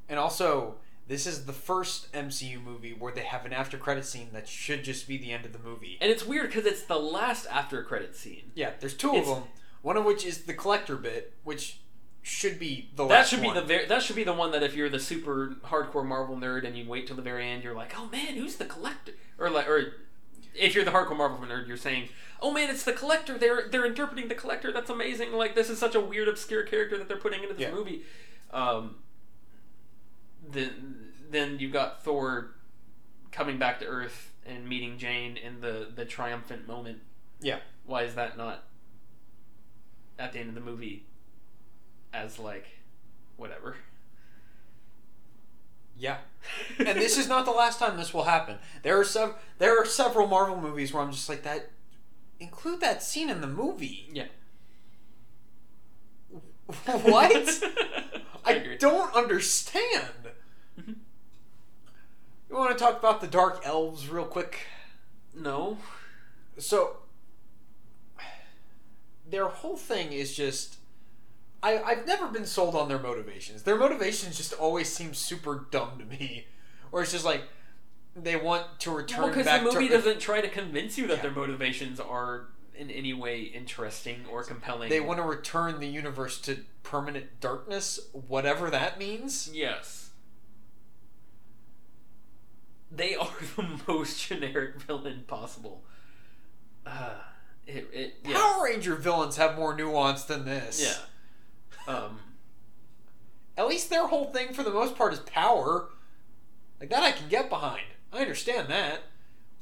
And also, this is the first MCU movie where they have an after credit scene that should just be the end of the movie. and it's weird because it's the last after credit scene. Yeah, there's two It's- of them. One of which is the collector bit, which should be the That should be one. the ver- that should be the one that if you're the super hardcore Marvel nerd and you wait till the very end, you're like, oh man, who's the collector? Or like, or if you're the hardcore Marvel nerd, you're saying, oh man, it's the collector. They're they're interpreting the collector. That's amazing. Like this is such a weird, obscure character that they're putting into this Yeah. movie. Um, then then you've got Thor coming back to Earth and meeting Jane in the the triumphant moment. Yeah. Why is that not at the end of the movie as like whatever? Yeah. and this is not the last time this will happen. There are some there are several Marvel movies where I'm just like that include that scene in the movie. Yeah. what? I I don't understand. Mhm. You want to talk about the Dark Elves real quick? No. So their whole thing is just I, I've never been sold on their motivations. Their motivations just always seem super dumb to me. Or it's just like they want to return Well, because back the movie to doesn't try to convince you that Yeah. their motivations are in any way interesting or compelling. they want to return the universe to permanent darkness, whatever that means. Yes. They are the most generic villain possible. Uh, it, it, yeah. Power Ranger villains have more nuance than this. Yeah. Um, At least their whole thing for the most part is power. Like that I can get behind. I understand that.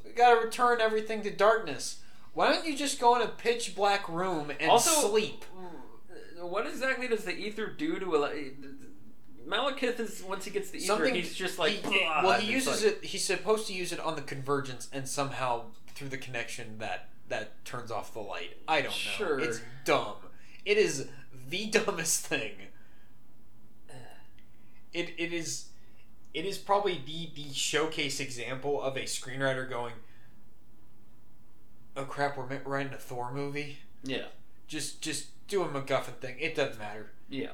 We gotta return everything to darkness. Why don't you just go in a pitch black room and Also- sleep? what exactly does the ether do to a Malekith is once he gets the ether, Something he's just like he- well, he uses like- it. He's supposed to use it on the convergence, and somehow through the connection that that turns off the light. I don't know. Sure. It's dumb. It is the dumbest thing. It it is. It is probably the the showcase example of a screenwriter going. Oh crap! We're writing a Thor movie. Yeah, Just just do a MacGuffin thing. It doesn't matter. yeah.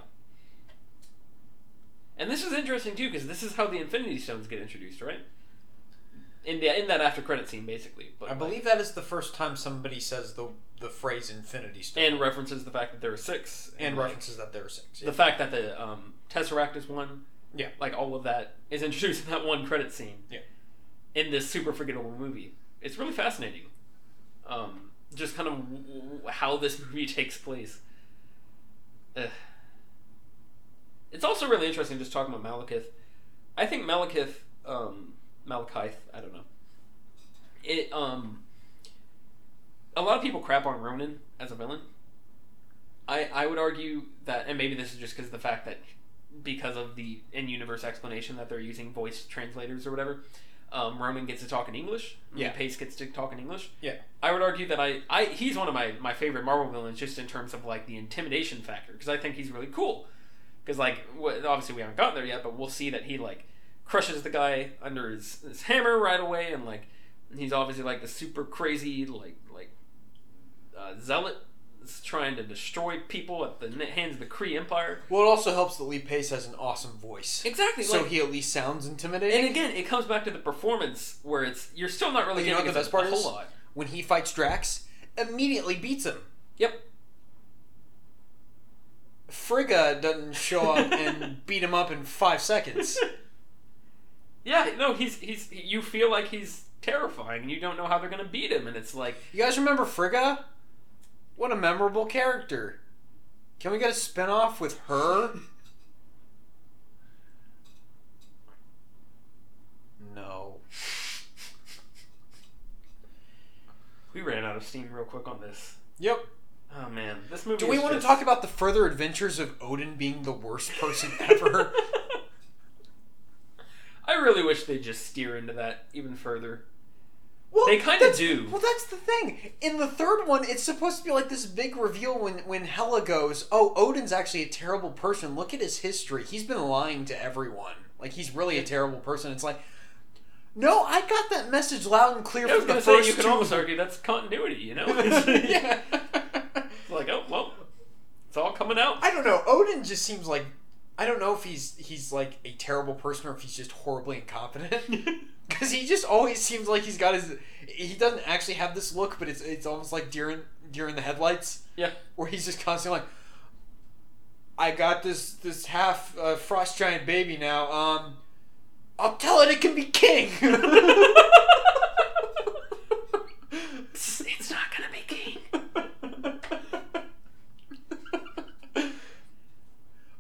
And this is interesting too because this is how the Infinity Stones get introduced, right? In the in that after credit scene, basically. But I believe that is the first time somebody says the the phrase Infinity Stone and references the fact that there are six, and like, references that there are six. the fact that the um, Tesseract is one. Yeah. like all of that is introduced in that one credit scene. Yeah. in this super forgettable movie, it's really fascinating. Um, just kind of w- w- how this movie takes place. Ugh. It's also really interesting just talking about Malekith. I think Malekith, um, Malekith, I don't know. It um, a lot of people crap on Ronan as a villain. I I would argue that, and maybe this is just because of the fact that because of the in-universe explanation that they're using voice translators or whatever, um, Ronan gets to talk in English. Yeah. Yeah. Pace gets to talk in English. Yeah. I would argue that I, I he's one of my, my favorite Marvel villains just in terms of like the intimidation factor because I think he's really cool. Because like wh- obviously we haven't gotten there yet, but we'll see that he like crushes the guy under his, his hammer right away, and like he's obviously like the super crazy like like uh, zealot that's trying to destroy people at the hands of the Kree Empire. Well, it also helps that Lee Pace has an awesome voice, Exactly. so like, he at least sounds intimidating. and again, it comes back to the performance where it's you're still not really Well, you know getting what the best part is? lot. when he fights Drax, immediately beats him. Yep. Frigga doesn't show up and beat him up in five seconds. Yeah, no, he's he's you feel like he's terrifying and you don't know how they're gonna beat him and it's like You guys remember Frigga? What a memorable character. Can we get a spin-off with her? No. we ran out of steam real quick on this. Yep. Oh man, this movie. Do we is want just- to talk about the further adventures of Odin being the worst person ever? I really wish they'd just steer into that even further. Well, They kinda do. Well, that's the thing. In the third one, it's supposed to be like this big reveal when when Hela goes, "Oh, Odin's actually a terrible person. Look at his history. He's been lying to everyone. Like he's really a terrible person." It's like, no, I got that message loud and clear I was from the gonna say first you can almost argue that's continuity. You know, yeah. Like oh well, it's all coming out. I don't know. Odin just seems like I don't know if he's he's like a terrible person or if he's just horribly incompetent. Because he just always seems like he's got his. He doesn't actually have this look, but it's it's almost like during during the headlights. Yeah. Where he's just constantly like, I got this this half uh, frost giant baby now. Um, I'll tell it it can be king. it's not gonna be king.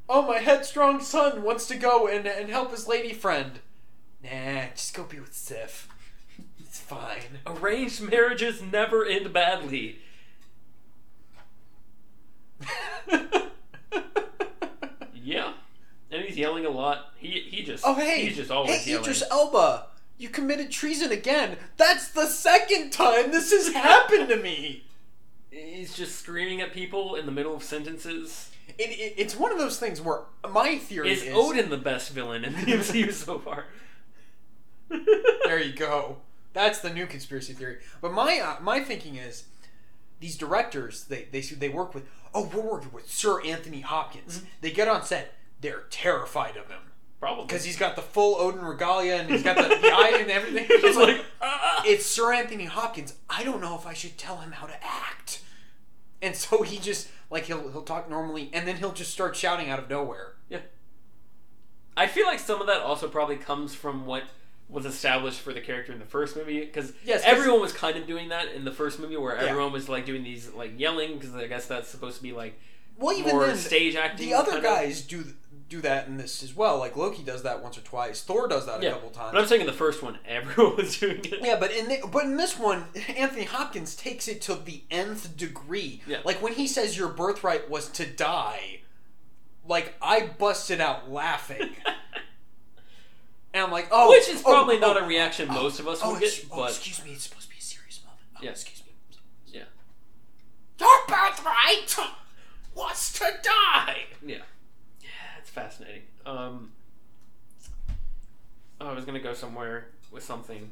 Oh, my headstrong son wants to go and and help his lady friend. Nah, just go be with Sif. It's fine. Arranged marriages never end badly. Yeah, and he's yelling a lot. He he just Oh hey, he's just always hey yelling. Idris Elba, you committed treason again. That's the second time this has happened to me. He's just screaming at people in the middle of sentences. It, it, it's one of those things where my theory Is is, Odin the best villain in the MCU so far? There you go. That's the new conspiracy theory. But my uh, my thinking is, these directors they they they work with. Oh, we're working with Sir Anthony Hopkins. Mm-hmm. They get on set. They're terrified of him Probably because he's got the full Odin regalia and he's got the, the eye and everything. It's like like ah! it's Sir Anthony Hopkins. I don't know if I should tell him how to act. And so he just like he'll he'll talk normally and then he'll just start shouting out of nowhere. Yeah. I feel like some of that also probably comes from what was established for the character in the first movie because yes, everyone was kind of doing that in the first movie where Yeah. everyone was like doing these like yelling because I guess that's supposed to be like Well, even more then, stage acting. the other kind of. guys do do that in this as well. Like Loki does that once or twice. Thor does that a couple times. but I'm saying in the first one everyone was doing it. Yeah, but in the, but in this one, Anthony Hopkins takes it to the nth degree. Yeah. Like when he says your birthright was to die, like I busted out laughing. and I'm like, oh, Which is oh, probably oh, not a oh, reaction oh, most of us Oh, would get, oh, but excuse me, it's supposed to be a serious moment. Oh, Yeah. excuse me. yeah, Your birthright was to die. yeah, yeah, fascinating. Um, oh, I was gonna go somewhere with something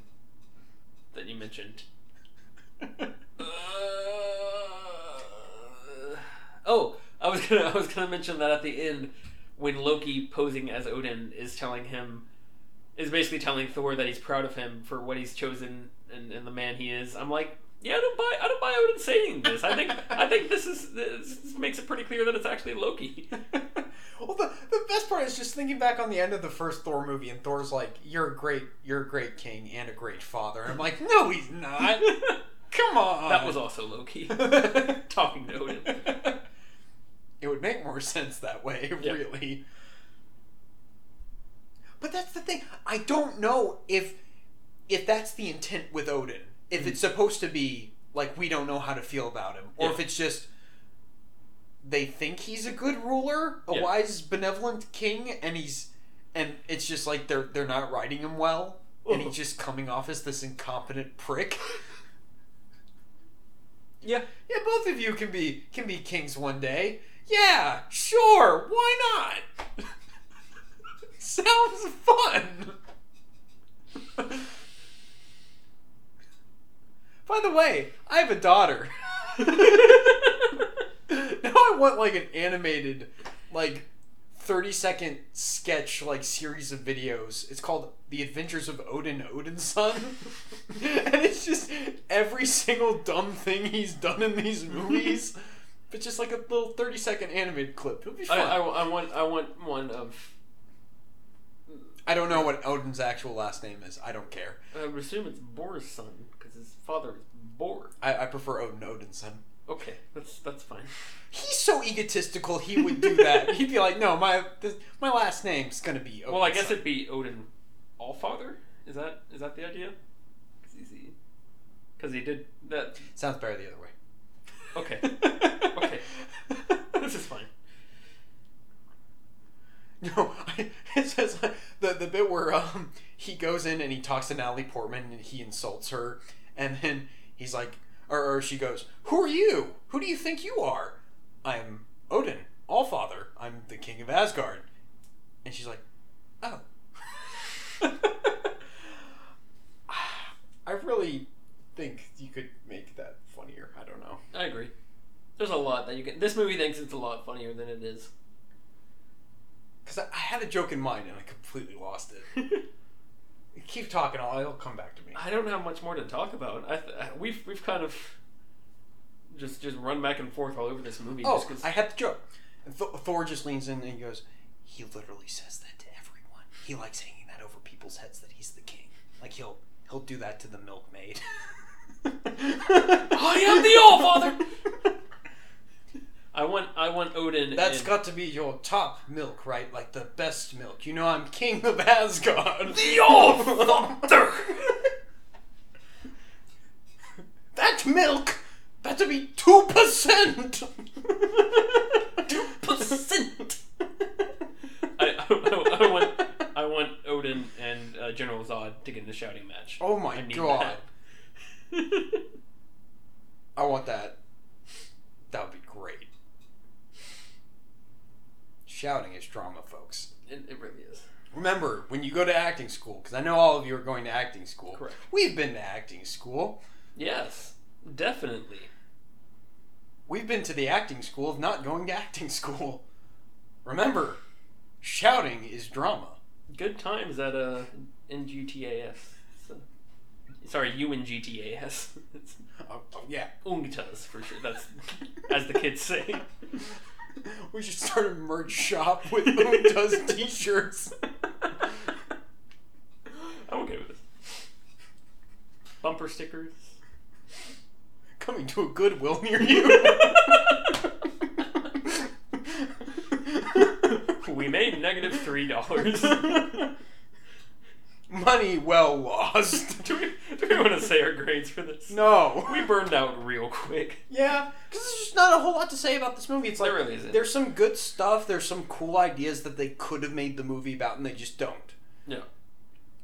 that you mentioned. Uh, oh, I was gonna I was gonna mention that at the end when Loki posing as Odin is telling him is basically telling Thor that he's proud of him for what he's chosen and, and the man he is. I'm like, yeah, I don't buy I don't buy Odin saying this. I think I think this is this makes it pretty clear that it's actually Loki. well, the, the best part is just thinking back on the end of the first Thor movie, and Thor's like, "You're a great, you're a great king and a great father." And I'm like, "No, he's not. Come on." that was also Loki talking to Odin. it would make more sense that way, Yeah. really. But that's the thing. I don't know if if that's the intent with Odin. If it's supposed to be like we don't know how to feel about him, or Yeah. if it's just they think he's a good ruler, a Yeah. wise, benevolent king, and he's and it's just like they're they're not writing him well, and he's just coming off as this incompetent prick. Yeah. Yeah, both of you can be can be kings one day. Yeah, sure, why not? Sounds fun. By the way, I have a daughter. now I want like an animated, like, 30 second sketch, like, series of videos. It's called The Adventures of Odin Odin's Son. and it's just every single dumb thing he's done in these movies. but just like a little 30 second animated clip. It'll be I, fun. I, I, I want I want one of I don't know what Odin's actual last name is. I don't care. I would assume it's Bor's son because his father is Bor. I, I prefer Odin Odin's son. Okay, that's that's fine. He's so egotistical. He would do that. He'd be like, "No, my this, my last name's gonna be." Odin's Well, I guess it'd be Odin Allfather. Is that is that the idea? Because he did that. sounds better the other way. Okay, okay, this is fine. No, I, it says uh, the the bit where um he goes in and he talks to Natalie Portman and he insults her, And then he's like, or, or she goes, "Who are you? Who do you think you are?" I'm Odin, Allfather. I'm the king of Asgard. And she's like, "Oh." I really think you could make that funnier. I don't know. I agree. There's a lot that you can. This movie thinks it's a lot funnier than it is. Because I, I had a joke in mind and I completely lost it. Keep talking. I'll, it'll come back to me. I don't have much more to talk about. I th- we've we've kind of just just run back and forth all over this movie. Oh, just 'cause- I had the joke. And Th- Thor just leans in and he goes, he literally says that to everyone. He likes hanging that over people's heads that he's the king. Like he'll he'll do that to the milkmaid. I am the All-Father! I want I want Odin. That's and- got to be your top milk, right? Like the best milk. You know I'm king of Asgard. the All-Father. that milk better be two percent. Two percent. I, want I want Odin and uh, General Zod to get in a shouting match. Oh my god. that. I want that. That would be great. Shouting is drama, folks. it, it really is. Remember, when you go to acting school, because I know all of you are going to acting school. Correct. We've been to acting school. Yes, definitely. We've been to the acting school of not going to acting school. Remember, shouting is drama. Good times at uh NGTAS. So, sorry, UNGTAS. Oh, oh, yeah. Ungtas for sure. That's as the kids say. We should start a merch shop with Untas t-shirts. I'm okay with this. Bumper stickers. Coming to a Goodwill near you. We made negative three dollars. Money well lost. do, we, do we want to say our grades for this? No. We burned out real quick. Yeah, because there's just not a whole lot to say about this movie. It's like There really isn't. there's some good stuff. There's some cool ideas that they could have made the movie about, and they just don't. Yeah.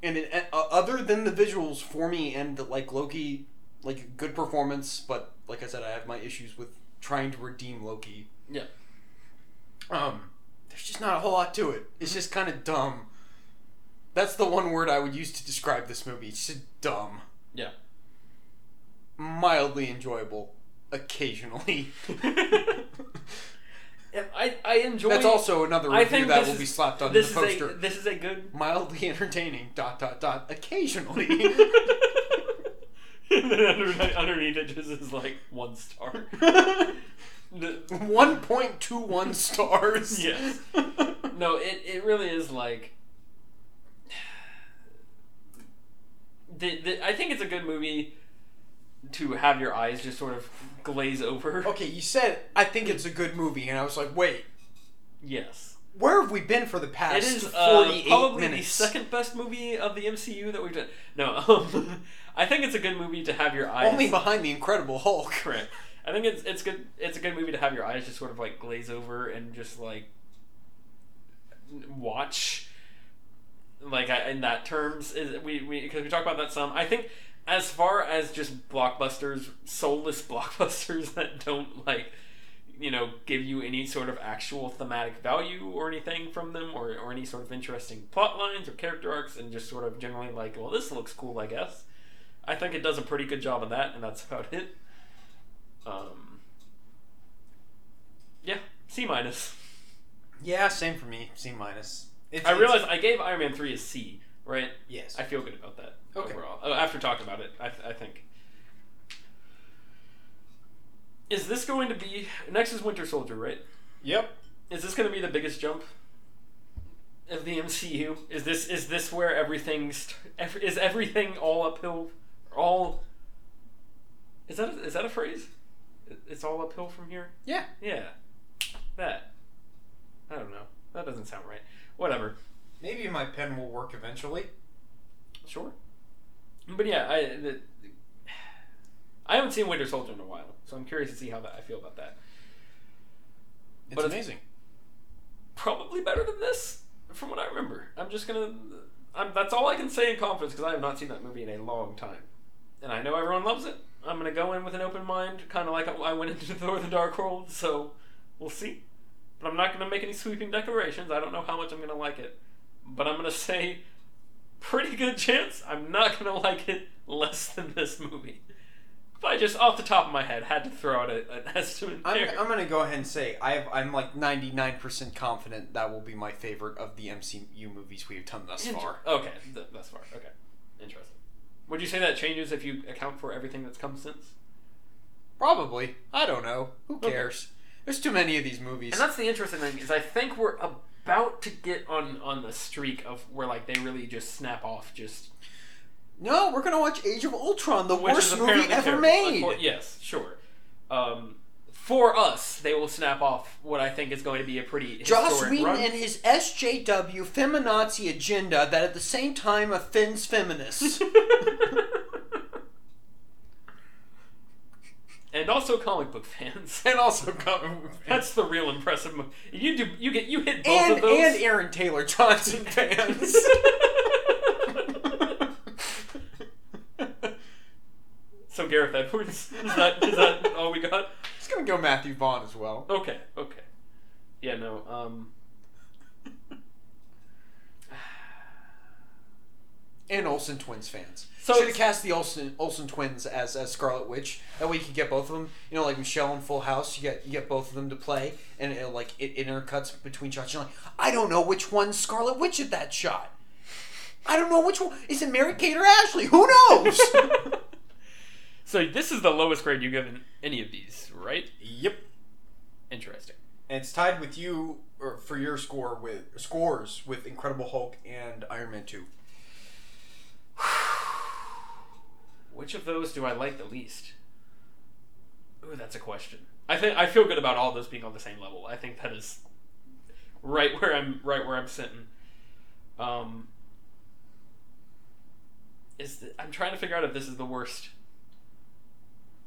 And it, uh, other than the visuals for me and the, like Loki, like good performance, but like I said, I have my issues with trying to redeem Loki. Yeah. Um, there's just not a whole lot to it. It's just kind of dumb. That's the one word I would use to describe this movie. It's just dumb. Yeah. Mildly enjoyable, occasionally. I, I enjoy. That's also another I review think that this will is- be slapped on this the is poster. a this is a good. Mildly entertaining. Dot dot dot. Occasionally. and then underneath, underneath it just is like one star. The- One point two one stars. Yes. no, it, it really is like. The, the, I think it's a good movie to have your eyes just sort of glaze over. Okay, you said I think it's a good movie, and I was like, wait, Yes. where have we been for the past It is uh, probably minutes? the second best movie of the MCU that we've done. No, um, I think it's a good movie to have your eyes. Only behind the Incredible Hulk. Correct. I think it's it's good. It's a good movie to have your eyes just sort of like glaze over and just like watch. Like I, in that terms, is we we because we talk about that some. I think as far as just blockbusters, soulless blockbusters that don't like you know give you any sort of actual thematic value or anything from them or, or any sort of interesting plot lines or character arcs and just sort of generally like well this looks cool i guess i think it does a pretty good job of that and that's about it um, yeah, C minus. Yeah, same for me. C minus. I realized I gave Iron Man three a C, right? Yes. I feel good about that Okay. overall. Oh, after talking about it, I, th- I think. Is this going to be next? Is Winter Soldier, right? Yep. Is this going to be the biggest jump of the MCU? Is this is this where everything's ev- is everything all uphill? All is that is that a phrase? It's all uphill from here. Yeah. Yeah, that. I don't know. That doesn't sound right. Whatever. Maybe my pen will work eventually. Sure. But yeah, I the, I haven't seen Winter Soldier in a while, so I'm curious to see how that I feel about that. It's But it's- amazing. Probably better than this, from what I remember. I'm just gonna. I'm, that's all I can say in confidence because I have not seen that movie in a long time. and I know everyone loves it. I'm gonna go in with an open mind, kind of like I went into Thor: The Dark World. So we'll see. But I'm not gonna make any sweeping declarations. I don't know how much I'm gonna like it, but I'm gonna say pretty good chance I'm not gonna like it less than this movie. If I just off the top of my head had to throw out a, an estimate I'm, there. I'm gonna go ahead and say I've, I'm like 99% confident that will be my favorite of the MCU movies we've done thus Inter- far. Okay, th- thus far. Okay, interesting. Would you say that changes if you account for everything that's come since? Probably. I don't know. Who Okay. cares? There's too many of these movies. And that's the interesting thing is I think we're about to get on on the streak of where like they really just snap off just No, we're gonna watch Age of Ultron, the which worst movie ever terrible. made. Yes, sure. Um, for us, they will snap off what I think is going to be a pretty Joss Whedon run. and his SJW feminazi agenda that at the same time offends feminists. and also comic book fans. and also comic book fans. That's the real impressive move. You do you get you hit both and, of those. and Aaron Taylor Johnson fans. so Gareth Edwards is that is that all we got? It's gonna go Matthew Vaughn as well. Okay, okay. Yeah, no. Um, And Olsen twins fans. So So should have cast the Olsen Olsen twins as as Scarlet Witch. That way you could get both of them. You know, like Michelle in Full House. You get you get both of them to play, and it, like it intercuts between shots. You're like, I don't know which one's Scarlet Witch at that shot. I don't know which one. Is it Mary Kate or Ashley? Who knows? so this is the lowest grade you've given any of these, right? yep. Interesting. And it's tied with you or for your score with scores with Incredible Hulk and Iron Man Two. Which of those do I like the least? Ooh, that's a question. I think I feel good about all those being on the same level. I think that is right where I'm right where I'm sitting. Um, is the, I'm trying to figure out if this is the worst.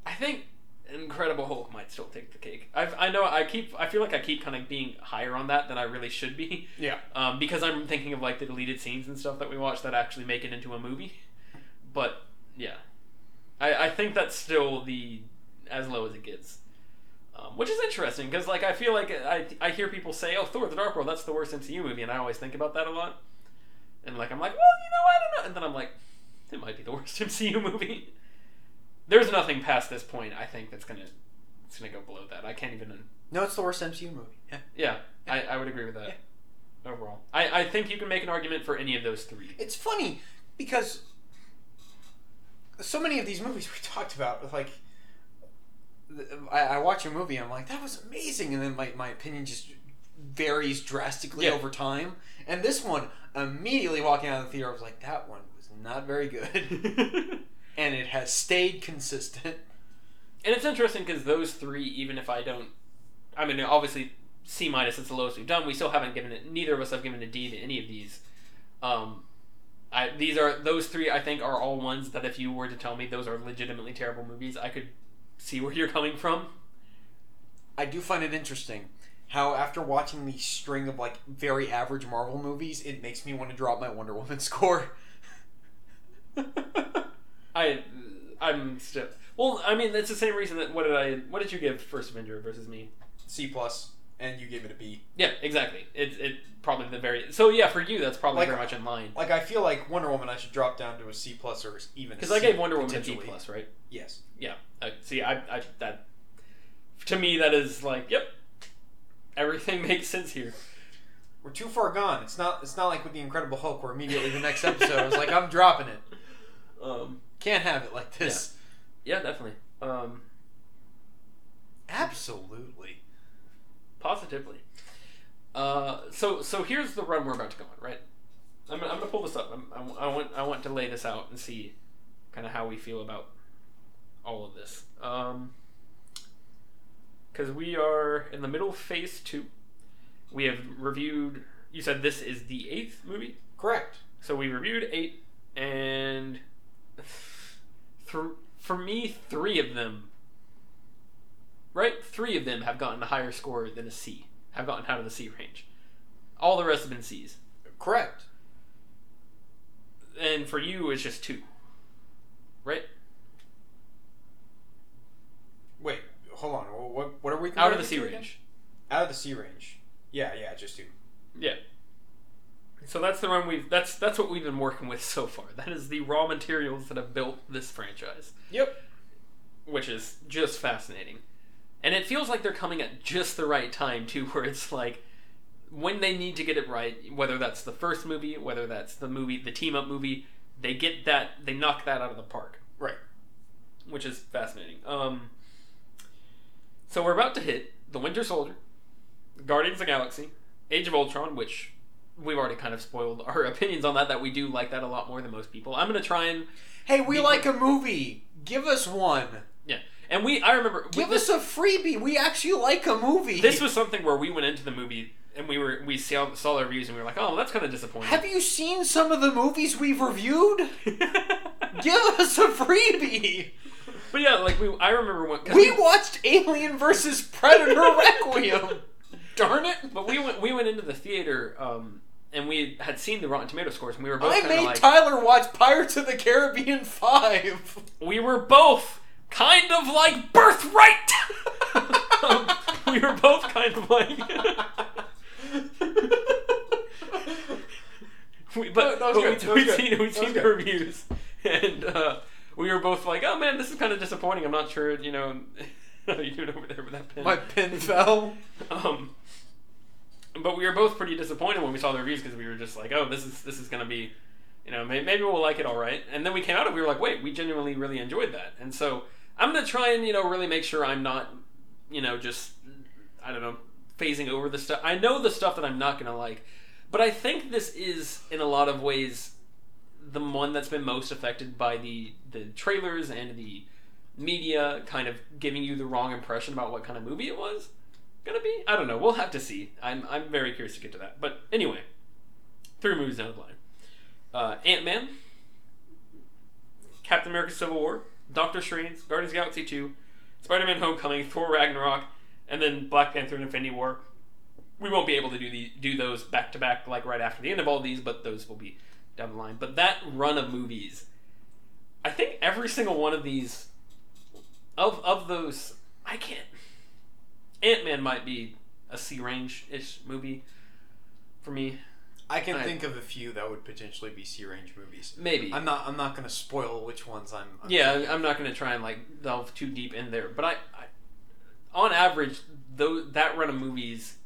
I think Incredible Hulk might still take the cake. I've, I know I keep I feel like I keep kind of being higher on that than I really should be. Yeah. um, because I'm thinking of like the deleted scenes and stuff that we watch that actually make it into a movie. But yeah, I, I think that's still the as low as it gets, um, which is interesting because like I feel like I I hear people say, "Oh, Thor: The Dark World, that's the worst MCU movie," and I always think about that a lot. And like I'm like, well, you know, I don't know, and then I'm like, it might be the worst MCU movie. There's nothing past this point I think that's gonna it's gonna go below that. I can't even No, it's the worst MCU movie. Yeah. yeah, I, I would agree with that. Overall, I, I think you can make an argument for any of those three. It's funny because so many of these movies we talked about, like, I, I watch a movie and I'm like, that was amazing, and then my, my opinion just varies drastically Yeah. over time. And this one, immediately walking out of the theater, I was like, that one was not very good. and it has stayed consistent. And it's interesting because those three, even if I don't, I mean, obviously C minus is the lowest we've done. We still haven't given it. Neither of us have given a D to any of these. Um, I these are those three. I think are all ones that if you were to tell me those are legitimately terrible movies, I could see where you're coming from. I do find it interesting how after watching the string of like very average Marvel movies, it makes me want to drop my Wonder Woman score. I I'm still well. I mean, it's the same reason that what did I what did you give First Avenger versus me? C plus, and you gave it a B. Yeah, exactly. It's it probably the very so yeah for you that's probably Like- very much in line Like I feel like Wonder Woman, I should drop down to a C plus or even because I gave Wonder Woman a B potentially. plus right. Yes. Yeah. Uh, see, I, I that to me that is like, yep, everything makes sense here. We're too far gone. It's not. It's not like with the Incredible Hulk, where immediately the next episode I was like, I'm dropping it. Um, Can't have it like this. yeah, definitely. Um, Absolutely. positively. Uh, so so here's the run we're about to go on, right? I'm, I'm gonna pull this up. I'm, I, I want I want to lay this out and see kind of how we feel about all of this. Um, because we are in the middle of phase two. We have reviewed. You said this is the eighth movie. Correct. So we reviewed eight, and th- for me, three of them, right? Three of them have gotten a higher score than a C, have gotten out of the C range. All the rest have been C's. Correct. And for you, it's just two, right? Wait, hold on. What what are we out of the C range? Out of the C range. Yeah, yeah, just two. Yeah. So that's the run we've that's that's what we've been working with so far. That is the raw materials that have built this franchise, Yep. which is just fascinating. And it feels like they're coming at just the right time too, where it's like when they need to get it right, whether that's the first movie, whether that's the movie, the team up movie, they get that they knock that out of the park. Right. Which is fascinating. Um so we're about to hit The Winter Soldier, Guardians of the Galaxy, Age of Ultron, which we've already kind of spoiled our opinions on that. That we do like that a lot more than most people. I'm gonna try and Hey, we Be- like a movie. Give us one. yeah. And we, I remember Give this, us a freebie. We actually like a movie. This was something where we went into the movie and we were we saw saw the reviews and we were like, oh, that's kind of disappointing. Have you seen some of the movies we've reviewed? Give us a freebie. but yeah, like we, I remember when 'cause We watched Alien versus Predator Requiem. Darn it. We went we went into the theater um, and we had seen the Rotten Tomato scores and we were both I made like Tyler watch Pirates of the Caribbean 5. we were both kind of like birthright. um, we were both kind of like. we, but No, but good. we, we'd seen, we'd seen the good. reviews and uh, we were both like, oh man, this is kind of disappointing. I'm not sure, you know. How you doing over there with that pen? My pin fell. Um, but we were both pretty disappointed when we saw the reviews because we were just like, "Oh, this is this is gonna be, you know, may, maybe we'll like it all right." And then we came out and we were like, "Wait, we genuinely really enjoyed that." And so I'm gonna try and you know really make sure I'm not, you know, just I don't know, phasing over the stuff. I know the stuff that I'm not gonna like, but I think this is in a lot of ways the one that's been most affected by the the trailers and the media kind of giving you the wrong impression about what kind of movie it was gonna be. I don't know. We'll have to see. I'm I'm very curious to get to that. But anyway, three movies down the line: uh, Ant Man, Captain America: Civil War, Doctor Strange, Guardians of Galaxy Two, Spider Man: Homecoming, Thor: Ragnarok, and then Black Panther and Infinity War. We won't be able to do the do those back to back like right after the end of all these, but those will be down the line. But that run of movies, I think every single one of these, of of those, I can't. Ant Man might be a C range ish movie for me. I can I- think of a few that would potentially be C range movies. Maybe. I'm not. I'm not going to spoil which ones I'm. I'm yeah, I- I'm not going to try and like delve too deep in there, but I, I on average, though that run of movies,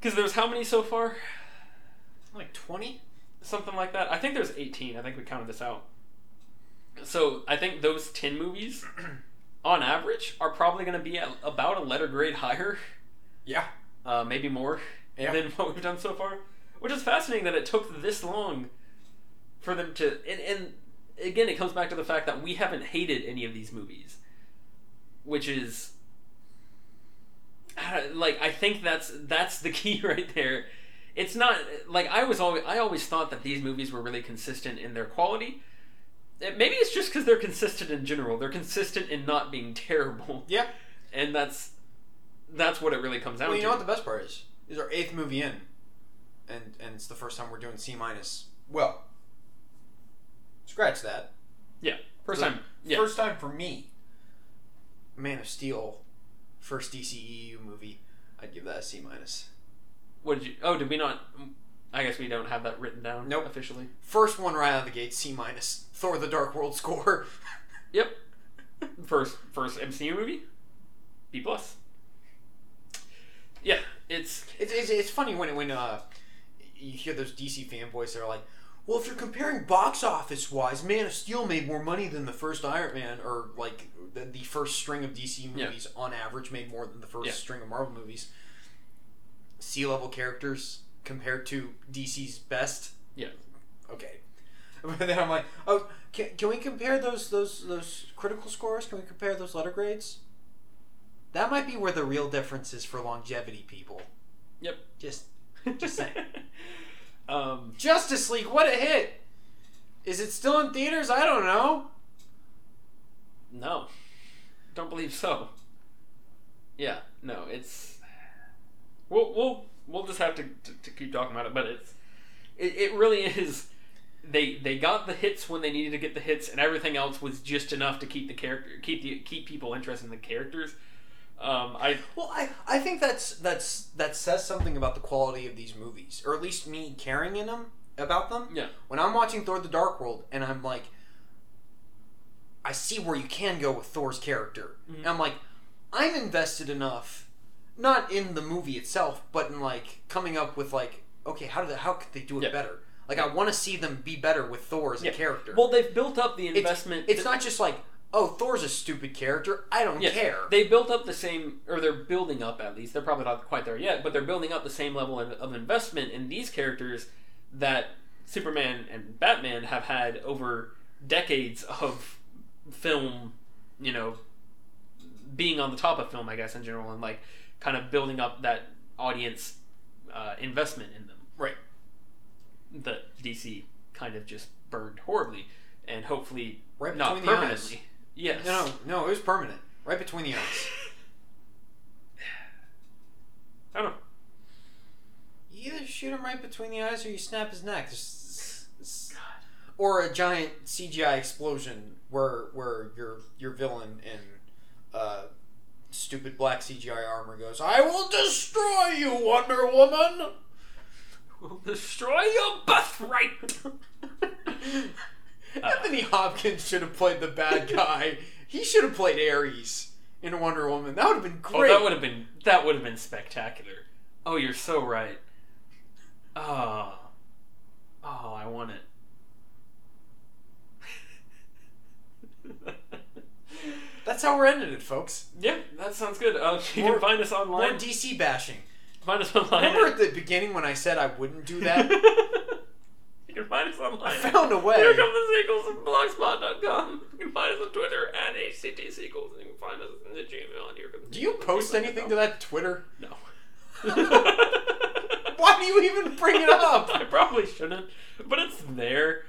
because there's how many so far? like twenty. Something like that. I think there's 18. I think we counted this out. So I think those 10 movies, on average, are probably going to be at about a letter grade higher, Yeah. uh, maybe more Yeah. than what we've done so far. Which is fascinating that it took this long for them to. And, and again, it comes back to the fact that we haven't hated any of these movies, which is. I Like I think that's that's the key right there. It's not like I was always I always thought that these movies were really consistent in their quality. Eh, Maybe it's just because they're consistent in general. They're consistent in not being terrible, Yeah. and that's that's what it really comes down Well, you to. know what the best part is? Is our eighth movie in, and and it's the first time we're doing C minus. Well, scratch that. Yeah. First So, time, yeah. First time for me. Man of Steel, first DCEU movie. I'd give that a C minus. What did you? Oh, did we not? I guess we don't have that written down. Nope. officially. First one right out of the gate, C minus. Thor: The Dark World score. Yep. First, first MCU movie. B plus. Yeah, it's It's, it's, it's funny when when uh you hear those DC fanboys that are like, well, if you're comparing box office wise, Man of Steel made more money than the first Iron Man, or like the, the first string of DC Yeah. movies on average made more than the first Yeah. string of Marvel movies. Sea level characters compared to DC's best. Yeah. Okay. But then I'm like, oh, can, can we compare those those those critical scores? Can we compare those letter grades? That might be where the real difference is for longevity people. Yep. Just Just saying. um, Justice League, what a hit! Is it still in theaters? I don't know. no, don't believe so. Yeah, no, it's we'll we'll we'll just have to, to, to keep talking about it, but it's it, it really is. They they got the hits when they needed to get the hits, and everything else was just enough to keep the character keep the keep people interested in the characters. Um, I Well, I, I think that's that's that says something about the quality of these movies, or at least me caring in them about them. Yeah. When I'm watching Thor: The Dark World, and I'm like, I see where you can go with Thor's character, Mhm. and I'm like, I'm invested enough, not in the movie itself, but in like coming up with like, okay, how do they, how could they do it Yeah. better? Like, I want to see them be better with Thor as Yeah. a character. well, they've built up the it's, investment. it's not just like, oh, Thor's a stupid character. I don't Yeah, care. They built up the same, or they're building up at least. They're probably not quite there yet, but they're building up the same level of, of investment in these characters that Superman and Batman have had over decades of film. You know, being on the top of film, I guess in general, and like kind of building up that audience uh, investment in them. Right. That DC kind of just burned horribly, and hopefully Right not the permanently. Yes. No, no, no, it was permanent. Right between the eyes. I don't know. You either shoot him right between the eyes or you snap his neck. There's- there's- Or a giant CGI explosion where where your your villain in uh, stupid black CGI armor goes, "I will destroy you, Wonder Woman." will destroy your birthright. Anthony Hopkins should have played the bad guy. he should have played Ares in Wonder Woman. That would have been great. oh, that would have been that would have been spectacular. Oh, you're so right. Oh, oh, I want it. That's how we're ending it, folks. yeah, that sounds good. Uh, you More- can find us online. More online. DC bashing. find us online. Remember at the beginning when I said I wouldn't do that? you can find us online. I found a way. Here come the sequels at blogspot.com. You can find us on Twitter at HCT sequels. And you can find us in the Gmail. And here Do you post anything to that Twitter? No. Why do you even bring it up? I probably shouldn't, but it's there.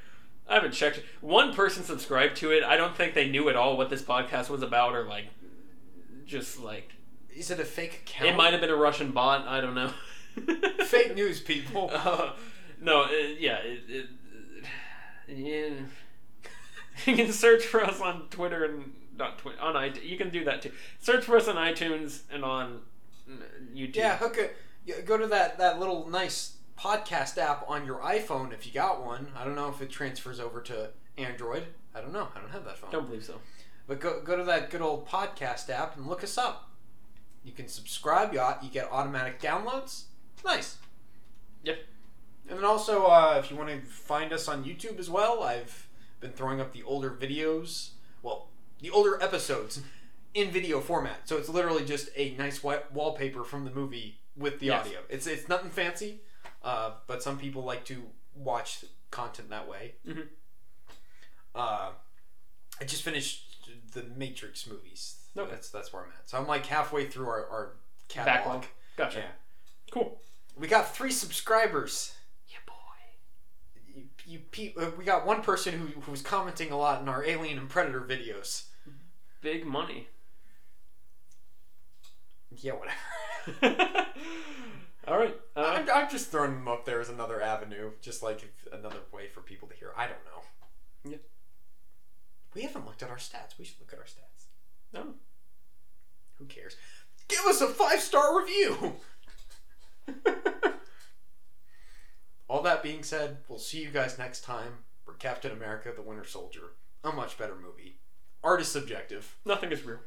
I haven't checked. One person subscribed to it. I don't think they knew at all what this podcast was about, or like, just like Is it a fake account? it might have been a Russian bot. I don't know. Fake news, people. Uh, no, it, yeah, it, it, yeah. you can search for us on Twitter and not Twitter on iTunes. You can do that too. Search for us on iTunes and on uh, YouTube. Yeah, hook it. Go to that that little nice podcast app on your iPhone if you got one. I don't know if it transfers over to Android. I don't know. I don't have that phone. Don't believe so. But go go to that good old podcast app and look us up. You can subscribe. You, you get automatic downloads. Nice. Yep. And then also, uh, if you want to find us on YouTube as well, I've been throwing up the older videos. Well, the older episodes in video format. So it's literally just a nice white wallpaper from the movie with the Yes. audio. It's it's nothing fancy, uh, but some people like to watch content that way. Mhm. Uh, I just finished the Matrix movies. Okay. That's that's where I'm at. So I'm like halfway through our, our catalog. Backlog. Gotcha. Yeah. Cool. We got three subscribers. Yeah, boy. You, you, pe- uh, we got one person who, who was commenting a lot in our Alien and Predator videos. Big money. Yeah, whatever. All right. Uh, I'm, I'm just throwing them up there as another avenue, just like another way for people to hear. I don't know. Yeah. We haven't looked at our stats. We should look at our stats. no. Who cares? Give us a five star review. All that being said, we'll see you guys next time for Captain America: The Winter Soldier, a much better movie. Art is subjective. Nothing is real.